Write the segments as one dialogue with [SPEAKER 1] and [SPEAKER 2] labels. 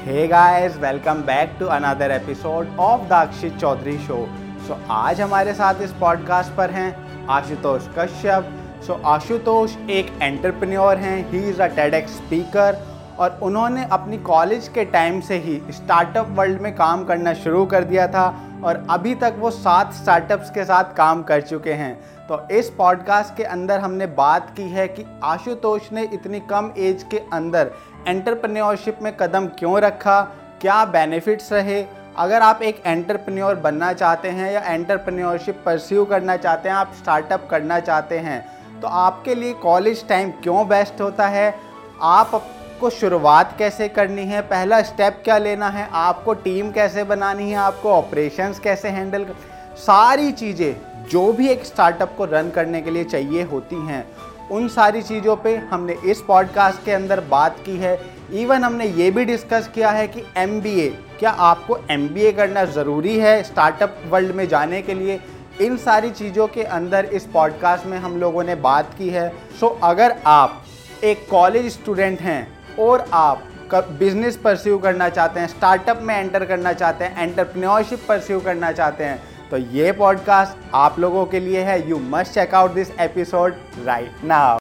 [SPEAKER 1] Hey guys, welcome back to another episode of the Akshit Chaudhary Show. So आज हमारे साथ इस podcast पर हैं आशुतोष कश्यप सो आशुतोष एक एंटरप्रेन्योर हैं he is a TEDx speaker और उन्होंने अपनी कॉलेज के टाइम से ही स्टार्टअप वर्ल्ड में काम करना शुरू कर दिया था और अभी तक वो सात स्टार्टअप्स के साथ काम कर चुके हैं तो इस पॉडकास्ट के अंदर हमने बात की है कि आशुतोष ने इतनी कम एज के अंदर एंटरप्रेन्योरशिप में कदम क्यों रखा? क्या बेनिफिट्स रहे? अगर आप एक एंटरप्रेन्योर बनना चाहते हैं या एंटरप्रेन्योरशिप परस्यू करना चाहते हैं, आप स्टार्टअप करना चाहते हैं तो आपके लिए कॉलेज टाइम क्यों बेस्ट होता है? आपको शुरुआत कैसे करनी है? पहला स्टेप क्या लेना है? आपको टीम कैसे बनानी है? आपको ऑपरेशंस कैसे हैंडल कर सारी चीज़ें जो भी एक स्टार्टअप को रन करने के लिए चाहिए होती हैं। उन सारी चीज़ों पे हमने इस पॉडकास्ट के अंदर बात की है। इवन हमने ये भी डिस्कस किया है कि एमबीए क्या आपको एमबीए करना ज़रूरी है स्टार्टअप वर्ल्ड में जाने के लिए? इन सारी चीज़ों के अंदर इस पॉडकास्ट में हम लोगों ने बात की है। सो अगर आप एक कॉलेज स्टूडेंट हैं और आप बिज़नेस परस्यू करना चाहते हैं स्टार्टअप में एंटर करना चाहते हैं एंटरप्रेन्योरशिप परस्यू करना चाहते हैं तो ये पॉडकास्ट आप लोगों के लिए है। You must check out this episode right now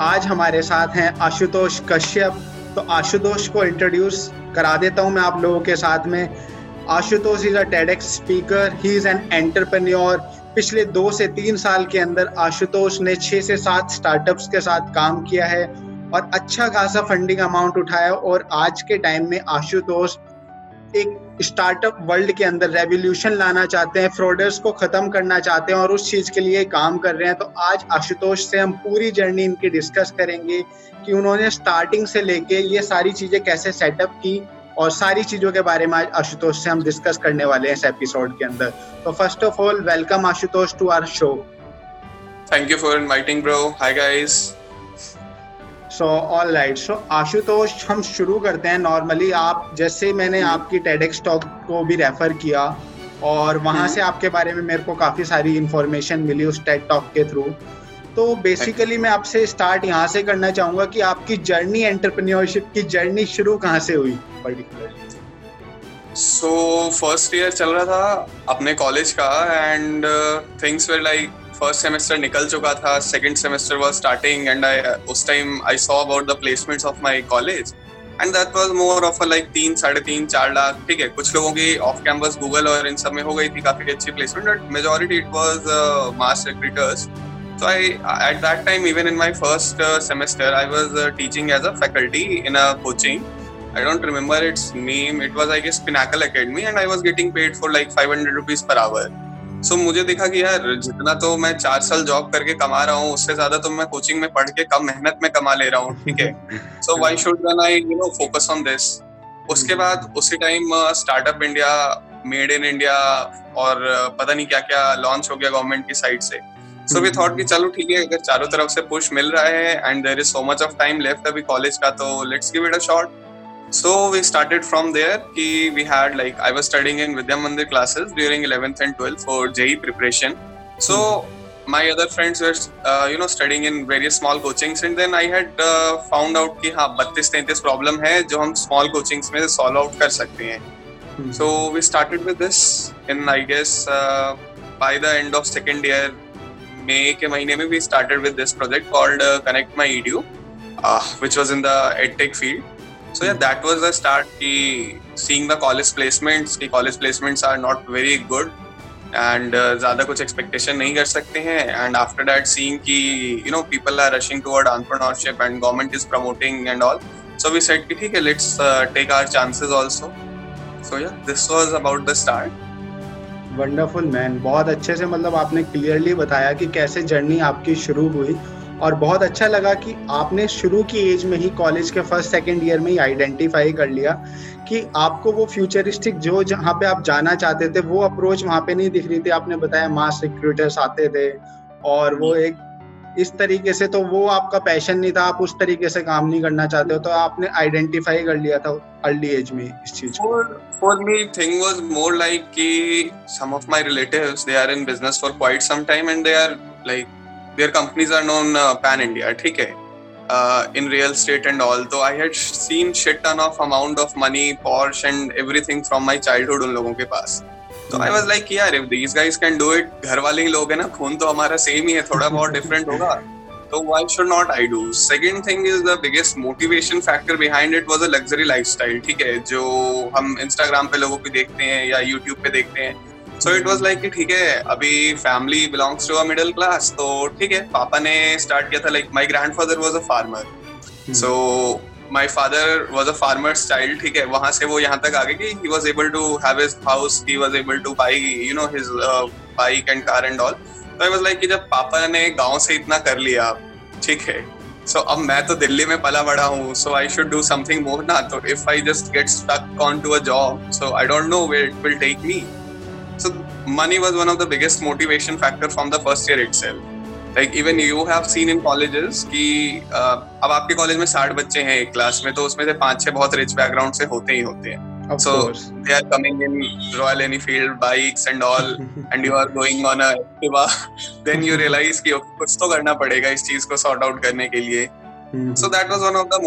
[SPEAKER 1] आज हमारे साथ हैं आशुतोष कश्यप। तो आशुतोष को इंट्रोड्यूस करा देता हूँ मैं आप लोगों के साथ में। Ashutosh is a TEDx speaker he is an entrepreneur पिछले दो से तीन साल के अंदर आशुतोष ने छह से सात स्टार्टअप्स के साथ काम किया है। और अच्छा खासा फंडिंग अमाउंट उठाया और आज के टाइम में आशुतोष एक स्टार्टअप वर्ल्ड के अंदर रेवोल्यूशन लाना चाहते हैं फ्रॉडर्स को खत्म करना चाहते हैं और उस चीज़ के लिए काम कर रहे हैं। तो आज आशुतोष से हम पूरी जर्नी इनकी डिस्कस करेंगे कि उन्होंने स्टार्टिंग से लेके ये सारी चीज़ें कैसे सेटअप की और सारी चीज़ों के बारे में आज आशुतोष से हम डिस्कस करने वाले हैं इस एपिसोड के अंदर। तो first of all welcome Ashutosh to our show
[SPEAKER 2] thank you for inviting bro hi guys
[SPEAKER 1] so all right so Ashutosh हम शुरू करते हैं नॉर्मली आप जैसे मैंने हम्म। आपकी टेडेक्स टॉक को भी रेफर किया और वहाँ हम्म। से आपके बारे में मेरे को काफ़ी सारी इंफॉर्मेशन मिली उस टेड टॉक के थ्रू तो बेसिकली मैं आपसे स्टार्ट यहाँ से करना चाहूँगा कि आपकी जर्नी एंटरप्रेन्योरशिप की जर्नी शुरू कहाँ से हुई? पर्टिकुलरली
[SPEAKER 2] सो फ़र्स्ट ईयर चल रहा था अपने कॉलेज का and things were like first semester निकल चुका था second semester was starting and I उस time I saw about the placements of my college and that was more of like तीन, साढ़े तीन, चार लाख, ठीक है। कुछ लोगों की ऑफ़ कैंपस गूगल और इन सब में हो गई थी, काफ़ी अच्छी placement but majority it was mass recruiters so I at that time even in my first semester I was teaching as a faculty in a coaching I don't remember its name it was I guess Pinnacle Academy and I was getting paid for like five hundred rupees per hour so so, मुझे देखा कि यार जितना तो मैं चार साल job करके कमा रहा हूँ उससे ज़्यादा तो मैं कोचिंग में पढ़ के कम मेहनत में कमा ले रहा हूँ ठीक है? So why should I you know focus on this उसके बाद उसी time startup India made in India और uh, पता नहीं क्या क्या लॉन्च हो गया गवर्नमेंट की साइड से। सो वी थॉट कि चलो ठीक है अगर चारों तरफ़ से पुश मिल रहा है and there is so much of time left अभी कॉलेज का तो let's give it a shot So we started from there. Ki we had like I was studying in Vidya Mandir classes during 11th and 12th for JE preparation. So hmm. my other friends were uh, you know studying in various small coachings and then I had uh, found out कि हाँ बत्तीस तैंतीस problem है जो हम small coachings में solve out कर सकते हैं. Hmm. So we started with this in I guess uh, by the end of second year May के महीने में we started with this project called uh, Connect My Edu, uh, which was in the edtech field. So yeah, that was the start. Ki seeing the college placements, ki college placements are not very good and uh, ज़्यादा कुछ expectation नहीं कर सकते हैं and after that seeing कि you know people are rushing toward entrepreneurship and government is promoting and all so we said कि ठीक है let's uh, take our chances also so yeah this was about the start
[SPEAKER 1] wonderful man बहुत अच्छे से मतलब आपने clearly बताया कि कैसे जर्नी आपकी शुरू हुई और बहुत अच्छा लगा कि आपने शुरू की एज में ही कॉलेज के फ़र्स्ट सेकेंड ईयर में ही आइडेंटिफाई कर लिया कि आपको वो फ्यूचरिस्टिक जो जहाँ पे आप जाना चाहते थे, वो अप्रोच वहाँ पे नहीं दिख रही थी। आपने बताया मास रिक्रूटर्स आते थे और वो एक इस तरीके से तो वो आपका पैशन नहीं था, आप उस तरीके से काम नहीं करना चाहते हो तो आपने आइडेंटिफाई कर लिया था अर्ली एज में इस चीज़ को।
[SPEAKER 2] For me thing was more like कि some of my relatives they are in business for quite some time and they are like their companies are known pan India ठीक है in real estate and all तो I had seen shit ton of amount of money Porsche and everything from my childhood उन लोगों के पास तो I was like यार if these guys can do it घर वाले ही लोग हैं ना, खून तो हमारा सेम ही है, थोड़ा बहुत डिफरेंट होगा तो why should not I do? Second thing is the biggest motivation factor behind it was a luxury lifestyle. ठीक है जो हम Instagram पे लोगों को देखते हैं या YouTube पे देखते हैं सो इट वॉज़ लाइक ठीक है अभी family belongs to a middle class तो ठीक है पापा ने स्टार्ट किया था like my grandfather was a farmer so my father was a farmer child ठीक है वहाँ से वो यहाँ तक आ गए कि he was able to have his house he was able to buy you know his bike and car and all तो आई वाज लाइक कि जब पापा ने गाँव से इतना कर लिया ठीक है सो so, अब मैं तो दिल्ली में पला बड़ा हूँ so I should do something more ना तो if I just get stuck on to a job so I don't know where it will take me so money was one of the biggest motivation factor from the first year itself like even you have seen in colleges कि uh, अब आपके college में साठ बच्चे हैं एक class में तो उसमें से पाँच छह बहुत रिच बैकग्राउंड से होते ही होते हैं
[SPEAKER 1] Of
[SPEAKER 2] so
[SPEAKER 1] course.
[SPEAKER 2] they are coming in Royal Enfield bikes and all and you are going on a Activa then you realize कि कुछ तो करना पड़ेगा इस चीज़ को सॉर्ट आउट करने के लिए so that was one of the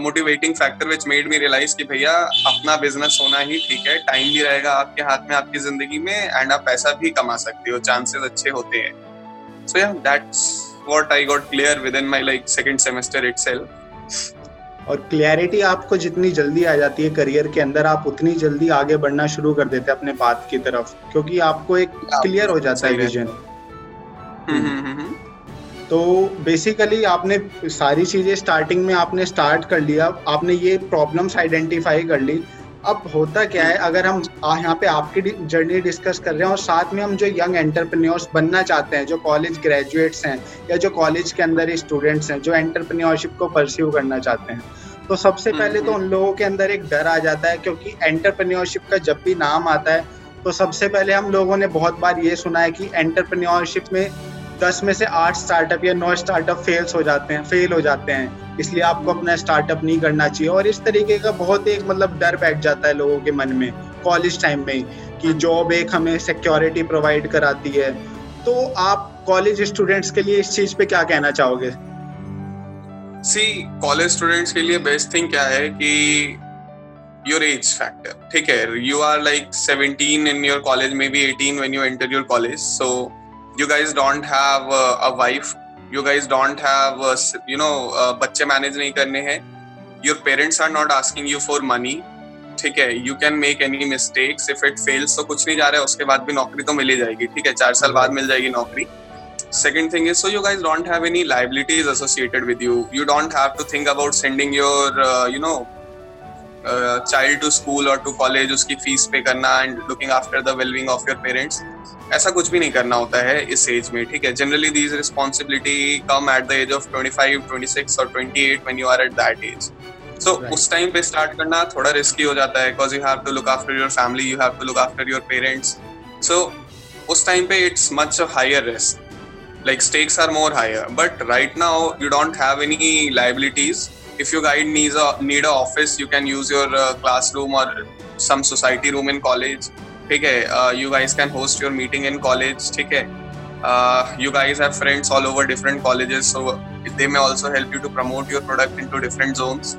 [SPEAKER 2] motivating factor which made me realise कि भैया अपना बिज़नेस होना ही ठीक है टाइम भी रहेगा आपके हाथ में आपकी ज़िंदगी में एंड आप पैसा भी कमा सकते हो चांसेस अच्छे होते हैं। So yeah that's what I got clear within my like second semester itself
[SPEAKER 1] और क्लैरिटी आपको जितनी जल्दी आ जाती है करियर के अंदर आप उतनी जल्दी आगे बढ़ना शुरू कर देते हैं अपने पाथ की तरफ़ क्योंकि आपको एक क्लियर हो जाता है विजन तो बेसिकली आपने सारी चीज़ें स्टार्टिंग में आपने स्टार्ट कर लिया आपने ये प्रॉब्लम्स आइडेंटिफाई कर ली। अब होता क्या है अगर हम यहाँ पे आपकी जर्नी डिस्कस कर रहे हैं और साथ में हम जो यंग एंटरप्रेन्योर्स बनना चाहते हैं जो कॉलेज ग्रेजुएट्स हैं या जो कॉलेज के अंदर स्टूडेंट्स हैं जो एंटरप्रेन्योरशिप को परस्यू करना चाहते हैं तो सबसे पहले तो उन लोगों के अंदर एक डर आ जाता है क्योंकि एंटरप्रेन्योरशिप का जब भी नाम आता है तो सबसे पहले हम लोगों ने बहुत बार ये सुना है कि एंटरप्रेन्योरशिप में दस में से आठ स्टार्टअप या नौ स्टार्टअप फेल्स हो जाते हैं फेल हो जाते हैं। इसलिए आपको अपना स्टार्टअप नहीं करना चाहिए। और इस तरीके का बहुत एक मतलब डर बैठ जाता है लोगों के मन में कॉलेज टाइम में, कि जॉब एक हमें सिक्योरिटी प्रोवाइड कराती है। तो आप कॉलेज स्टूडेंट्स के लिए इस चीज़ पे क्या कहना चाहोगे?
[SPEAKER 2] सी कॉलेज स्टूडेंट्स के लिए बेस्ट थिंग क्या है कि योर एज फैक्टर ठीक है? You are like 17 in your college maybe 18 when you enter your college so you guys don't have uh, a wife you guys don't have uh, you know uh, बच्चे manage नहीं करने हैं your parents are not asking you for money ठीक है you can make any mistakes if it fails तो कुछ नहीं जा रहा है उसके बाद भी नौकरी तो मिल ही जाएगी ठीक है चार साल बाद मिल जाएगी नौकरी second thing is so you guys don't have any liabilities associated with you you don't have to think about sending your uh, you know uh, to school और टू कॉलेज उसकी फ़ीस पे करना and looking after the well-being of your parents ऐसा कुछ भी नहीं करना होता है इस एज में ठीक है? Generally these responsibility come at the age of 25, 26 और 28 when you are at that age so उस टाइम पे स्टार्ट करना थोड़ा रिस्की हो जाता है because you have to look after your family you have to look after your parents so उस time पे it's much higher risk like stakes are more higher. But right now you don't have any liabilities. If your guide needs a need a office you can use your uh, classroom or some society room in college ठीक है you guys can host your meeting in college ठीक है you guys have friends all over different colleges so they may also help you to promote your product into different zones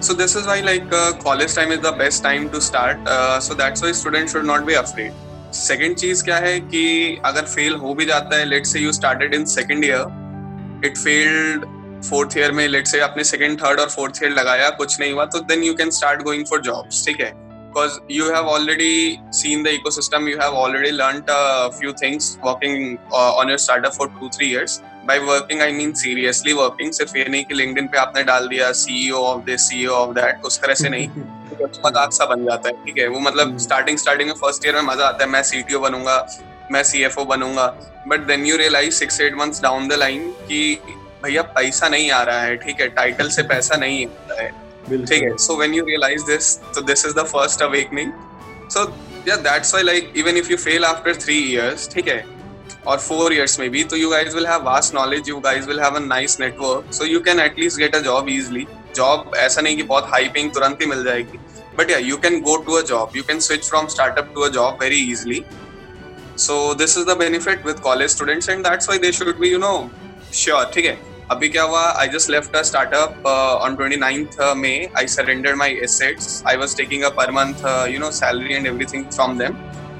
[SPEAKER 2] so this is why like uh, college time is the best time to start uh, so that's why students should not be afraid second चीज़ क्या है कि अगर fail हो भी जाता है late से you started in second year it failed fourth year में लेट से आपने सेकेंड थर्ड और फोर्थ ईयर लगाया कुछ नहीं हुआ तो then you can start going for jobs ठीक है? Because you have already seen the ecosystem you have already learned a few things working uh, on your startup for two three years. By working i mean seriously working सिर्फ़ ये नहीं कि LinkedIn पे आपने डाल दिया CEO of this CEO of that उस तरह से नहीं। मज़ाक सा बन जाता है ठीक है? वो मतलब स्टार्टिंग स्टार्टिंग में फ़र्स्ट ईयर में मज़ा आता है मैं सीटीओ बनूँगा मैं CFO बनूँगा but then you realise six eight months down the line कि भैया पैसा नहीं आ रहा है ठीक है? टाइटल से पैसा नहीं आता है ठीक है? So when you realise this तो this is the first awakening so yeah that's why like even if you fail after three years ठीक है? और फोर ईयर्स में भी तो you guys will have vast knowledge you guys will have a nice network so you can at least get a job easily job ऐसा नहीं कि बहुत हाई पेंग तुरंत ही मिल जाएगी। But yeah you can go to a job you can switch from startup to a job very easily so this is the benefit with college students and that's why they should be you know sure ठीक है? अभी क्या हुआ? I just left a startup on twenty ninth May I surrender my assets I was taking a per month you know salary and everything from them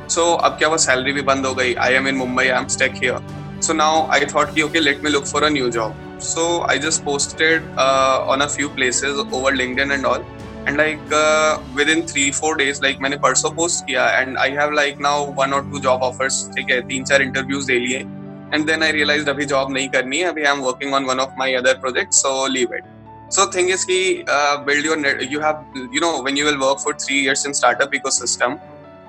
[SPEAKER 2] so अब क्या हुआ? Salary भी बंद हो गई. I am in Mumbai I am stuck here so now I thought कि okay let me look for a new job so I just posted on a few places over linkedin and all. And like uh, within three four days like मैंने परसों post किया. And I have like now one or two job offers ठीक है? तीन चार interviews दे लिए and then I realized अभी job नहीं करनी है अभी I'm working on one of my other projects so leave it so thing is कि uh, build your net you have you know when you will work for three years in startup ecosystem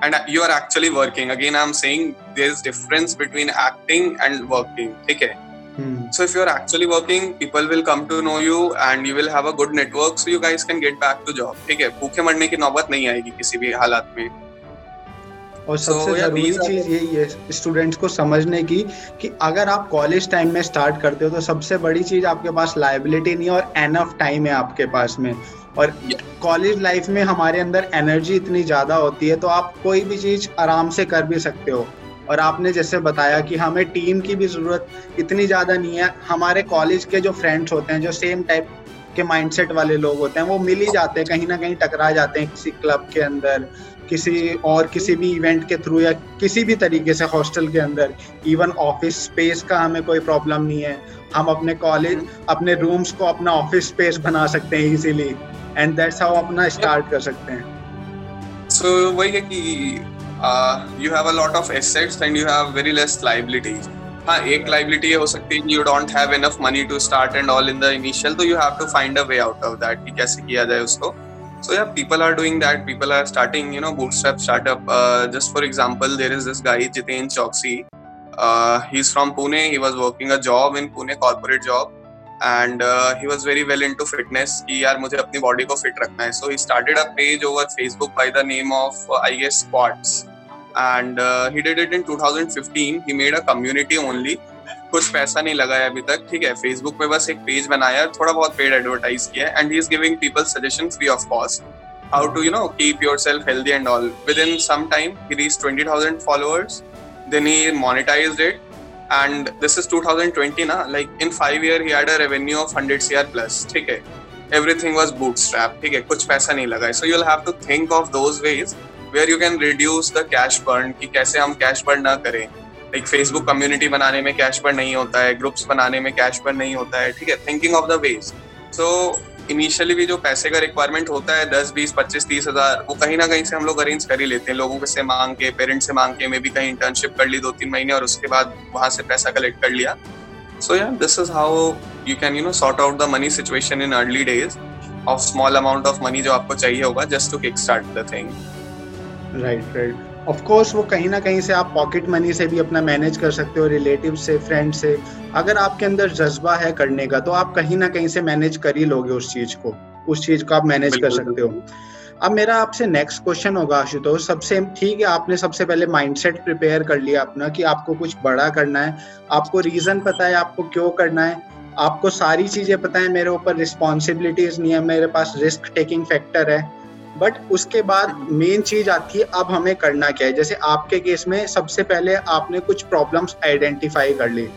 [SPEAKER 2] and you are actually working again I'm saying there's difference between acting and working ठीक है Hmm. So if you're actually working, people will come to know you and you will have a good network so you guys can get back to job. ठीक है भूखे मरने की नौबत नहीं आएगी किसी भी हालात में
[SPEAKER 1] और सबसे so, ज़रूरी चीज़ यही है स्टूडेंट्स को समझने की कि अगर आप कॉलेज टाइम में स्टार्ट करते हो तो सबसे बड़ी चीज़ आपके पास लाइबिलिटी नहीं है और एनफ टाइम है आपके पास में। और कॉलेज लाइफ में हमारे अंदर एनर्जी इतनी ज़्यादा होती है तो आप कोई भी चीज़ आराम से कर भी सकते हो। और आपने जैसे बताया कि हमें टीम की भी ज़रूरत इतनी ज़्यादा नहीं है हमारे कॉलेज के जो फ्रेंड्स होते हैं जो सेम टाइप के माइंडसेट वाले लोग होते हैं वो मिल ही जाते हैं कहीं ना कहीं टकरा जाते हैं किसी क्लब के अंदर। किसी और किसी भी इवेंट के थ्रू या किसी भी तरीके से हॉस्टल के अंदर इवन ऑफ़िस स्पेस का हमें कोई प्रॉब्लम नहीं है। हम अपने कॉलेज अपने रूम्स को अपना ऑफ़िस स्पेस बना सकते हैं इजीली एंड दैट्स हाउ अपना स्टार्ट कर सकते हैं।
[SPEAKER 2] सो so, वही है कि you have a lot of assets and you have very less liabilities हाँ एक लाइबिलिटी हो सकती है you don't have enough money to start and all in the initial तो you have to find a way out of that कि कैसे किया जाए उसको। so yeah people are doing that people are starting you know bootstrap startup uh, just for example there is this guy jiten choksi uh, he's from pune he was working a job in pune corporate job and uh, he was very well into fitness कि यार मुझे अपनी body को fit रखना है so he started a page over facebook by the name of uh, i guess squats and uh, he did it in 2015 he made a community only कुछ पैसा नहीं लगाया अभी तक, ठीक है? फेसबुक पे बस एक पेज बनाया, थोड़ा बहुत पेड एडवर्टाइज किया and he is giving people suggestion free of cost how to you know keep yourself healthy and all within some time he reach twenty thousand followers then he monetize it and this is 2020 na? Like, in 5 year, he had a revenue of 100 cr plus, ठीक है? Everything was bootstrap ठीक है? कुछ पैसा नहीं लगा so you'll have to think of those ways where you can reduce the cash burn, कि कैसे हम कैश बर्न ना करें। लाइक फेसबुक कम्युनिटी बनाने में कैश पर नहीं होता है ग्रुप्स बनाने में कैश पर नहीं होता है, ठीक है? Thinking of the ways so initially भी जो पैसे का रिक्वायरमेंट होता है, दस, बीस, पच्चीस, तीस हज़ार, वो कहीं ना कहीं से हम लोग अरेंज कर ही लेते हैं। लोगों से मांग के पेरेंट्स से मांग के मे भी कहीं इंटर्नशिप कर ली दो तीन महीने और उसके बाद वहाँ से पैसा कलेक्ट कर लिया। So yeah this is how you can you know sort out the money situation in early days of small amount of money जो आपको चाहिए होगा just to kick start the thing
[SPEAKER 1] right right of course वो कहीं ना कहीं से आप पॉकेट मनी से भी अपना मैनेज कर सकते हो रिलेटिव से फ्रेंड से। अगर आपके अंदर जज्बा है करने का तो आप कहीं ना कहीं से मैनेज कर ही लोगे उस चीज़ को। उस चीज़ को आप मैनेज कर सकते हो। अब मेरा आपसे नेक्स्ट क्वेश्चन होगा आशुतोष। सबसे ठीक है आपने सबसे पहले माइंडसेट प्रिपेयर कर लिया अपना कि आपको कुछ बड़ा करना है। आपको रीजन पता है आपको क्यों करना है। आपको सारी चीज़ें पता है मेरे ऊपर रिस्पॉन्सिबिलिटीज नहीं है मेरे पास रिस्क टेकिंग फैक्टर है। बट उसके बाद मेन चीज़ आती है, अब हमें करना क्या है? जैसे आपके केस में सबसे पहले आपने कुछ प्रॉब्लम्स आइडेंटिफाई कर ली।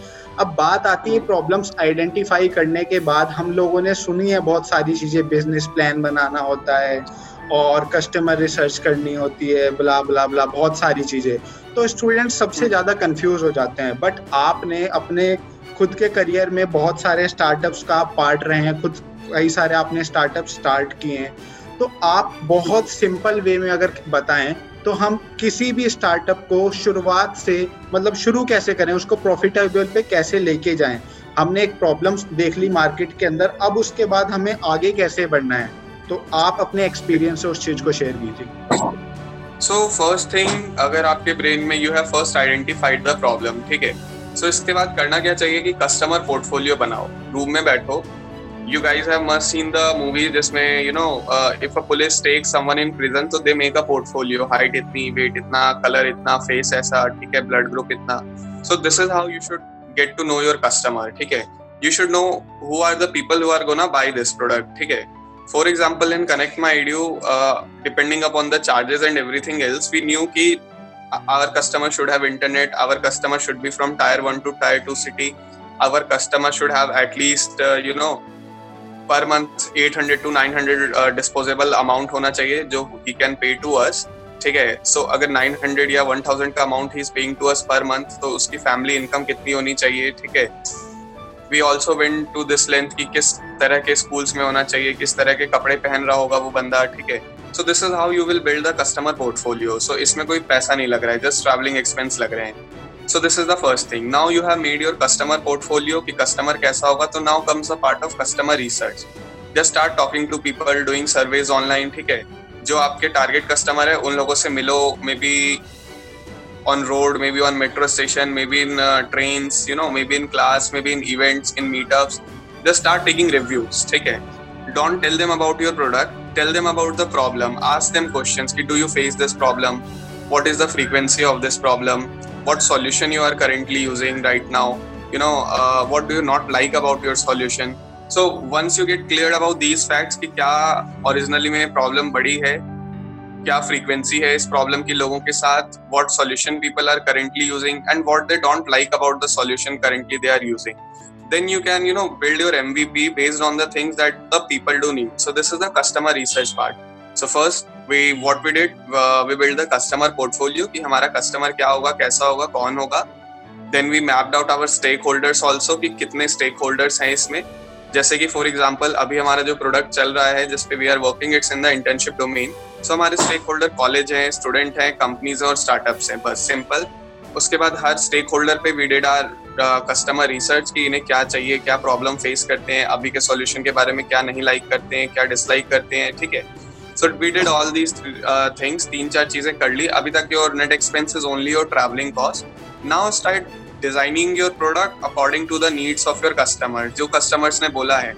[SPEAKER 1] अब बात आती है प्रॉब्लम्स आइडेंटिफाई करने के बाद हम लोगों ने सुनी है बहुत सारी चीज़ें बिज़नेस प्लान बनाना होता है और कस्टमर रिसर्च करनी होती है ब्ला ब्ला ब्ला बहुत सारी चीज़ें। तो स्टूडेंट सबसे ज़्यादा कंफ्यूज हो जाते हैं। बट आपने अपने खुद के करियर में बहुत सारे स्टार्टअप्स का पार्ट रहे हैं। खुद कई सारे आपने स्टार्टअप स्टार्ट किए हैं। तो आप बहुत सिंपल वे में अगर बताएँ तो हम किसी भी स्टार्टअप को शुरुआत से मतलब शुरू कैसे करें, उसको प्रॉफिटेबल पे कैसे लेके जाएँ? हमने एक प्रॉब्लम देख ली मार्केट के अंदर, अब उसके बाद हमें आगे कैसे बढ़ना है? तो आप अपने एक्सपीरियंस से उस चीज़ को शेयर कीजिए।
[SPEAKER 2] सो फ़र्स्ट थिंग अगर आपके ब्रेन में you have first identified the problem ठीक है? सो इसके बाद करना क्या चाहिए कि कस्टमर पोर्टफोलियो बनाओ रूम में बैठो you guys have must seen the movie जिसमें you know uh, if a police takes someone in prison so they make a portfolio height इतनी weight इतना color इतना face ऐसा ठीक है blood group इतना so this is how you should get to know your customer ठीक है you should know who are the people who are gonna buy this product ठीक है for example in connect my edu uh, depending upon the charges and everything else we knew कि our customer should have internet our customer should be from tier 1 to tier 2 city our customer should have at least uh, you know per month 800 to 900 uh, disposable amount होना चाहिए जो he can pay to us ठीक है? So अगर 900 या 1000 का amount he is paying to us per month तो उसकी फैमिली इनकम कितनी होनी चाहिए ठीक है? We also went to this length कि किस तरह के स्कूल्स में होना चाहिए किस तरह के कपड़े पहन रहा होगा वो बंदा ठीक है? So this is how you will build the customer portfolio so इसमें कोई पैसा नहीं लग रहा है जस्ट ट्रैवलिंग एक्सपेंस लग रहे हैं। So this is the first thing now you have made your customer portfolio कि कस्टमर कैसा होगा तो now comes a part of customer research just start talking to people doing surveys online ठीक है? जो आपके टारगेट कस्टमर है, उन लोगों से मिलो maybe on road maybe on metro station maybe in train you know maybe in class maybe in events in meetups just start taking reviews ठीक है? Don't tell them about your product tell them about the problem ask them question की do you face this problem what is the frequency of this problem what solution you are currently using right now you know uh, what do you not like about your solution so once you get cleared about these facts कि क्या originally में problem बड़ी है क्या frequency है इस problem की लोगों के साथ what solution people are currently using and what they don't like about the solution currently they are using then you can you know build your mvp based on the things that the people do need so this is the customer research part So first we what we did we build the customer portfolio कि हमारा customer क्या होगा, कैसा होगा, कौन होगा। Then we mapped out our stakeholders also कि कितने स्टेक होल्डर्स हैं इसमें। जैसे कि फॉर एग्ज़ाम्पल अभी हमारा जो प्रोडक्ट चल रहा है जिसपे we are working it's in the internship domain so हमारे स्टेक होल्डर कॉलेज हैं स्टूडेंट हैं कंपनीज़ और स्टार्टअप्स हैं, बस सिंपल उसके बाद हर स्टेक होल्डर पे we did our customer research की इन्हें क्या चाहिए, क्या प्रॉब्लम फेस करते हैं, अभी के सॉल्यूशन के बारे में क्या नहीं लाइक करते हैं, क्या डिसलाइक करते हैं, ठीक है। So we did all these things तीन चार चीज़ें कर ली। अभी तक your net expense is only your travelling cost now start designing your product according to the needs of your customer जो कस्टमर्स ने बोला है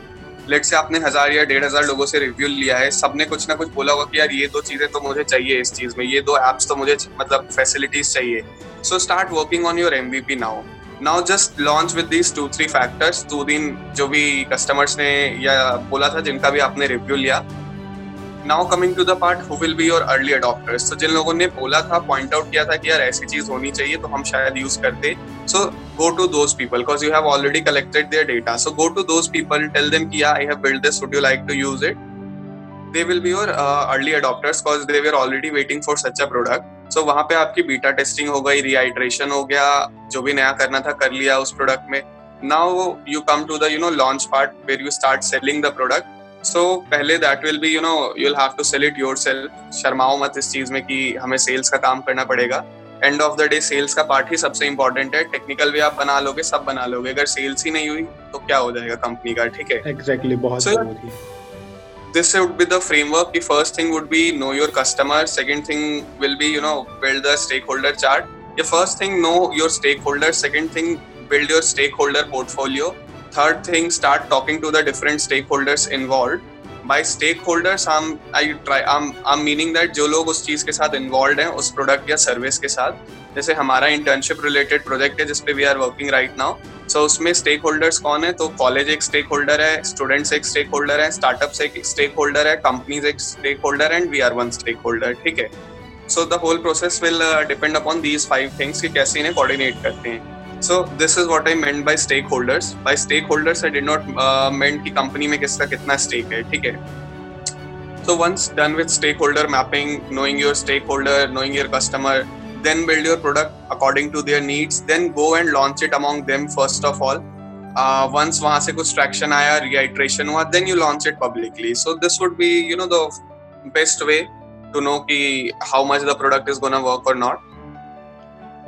[SPEAKER 2] लेट से आपने हज़ार या डेढ़ हज़ार लोगों से रिव्यू लिया है, सबने कुछ ना कुछ बोला होगा कि यार ये दो चीज़ें तो मुझे चाहिए इस चीज़ में, ये दो एप्स तो मुझे मतलब फैसिलिटीज़ चाहिए। So start working on your MVP now now just launch with these two three factors दो दिन जो भी कस्टमर्स ने या बोला था, जिनका भी आपने रिव्यू लिया now coming to the part who will be your early adopters तो जिन लोगों ने बोला था पॉइंट आउट किया था कि यार ऐसी चीज़ होनी चाहिए तो हम शायद यूज़ करते। So go to those people because you have already collected their data so go to those people tell them कि I have build this would you like to use it they will be your early early because they they already waiting for such a product so वहाँ पे आपकी beta testing हो गई rehydration हो गया, जो भी नया करना था, कर लिया उस प्रोडक्ट में। Now you come to the you know launch part where you start selling the product so पहले that will be you know you have to sell it your शर्माओ मत इस चीज़ में कि हमें सेल्स का काम करना पड़ेगा. End of the day sales का पार्ट ही सबसे इम्पोर्टेंट है. टेक्निकल भी आप बना लोगे सब बना लोगे. अगर सेल्स ही नहीं हुई तो क्या हो जाएगा कंपनी का ठीक है?
[SPEAKER 1] एग्जैक्टली बहुत
[SPEAKER 2] this would be the framework की first thing would be know your customer second thing will be you know build the stakeholder chart first thing know your stakeholder second thing build your stakeholder portfolio third thing, start talking to the different stakeholders involved. By stakeholders, i'm, i try, i'm i'm meaning that जो लोग उस चीज़ के साथ involve हैं, उस product या service के साथ, जैसे हमारा इंटर्नशिप रिलेटेड प्रोजेक्ट है, जिसपे we are working right now so उसमें स्टेक होल्डर्स कौन है? तो कॉलेज एक स्टेक होल्डर है स्टूडेंट्स एक स्टेक होल्डर है स्टार्टअप्स एक स्टेक होल्डर है कंपनीज़ एक stakeholder and we are one stakeholder ठीक है? So the whole process will depend upon these five things कि कैसे इन्हें कोऑर्डिनेट करते हैं। So this is what I meant by stakeholders by stake holders I did not meant company में किसका कितना स्टेक है, ठीक है? So once done with stakeholder mapping knowing your stakeholder knowing your customer then build your product according to their needs then go and launch it among them first of all once वहाँ से कुछ traction आया reiteration हुआ then you launch it publicly so this would be you know the best way to know कि how much the product is gonna work और not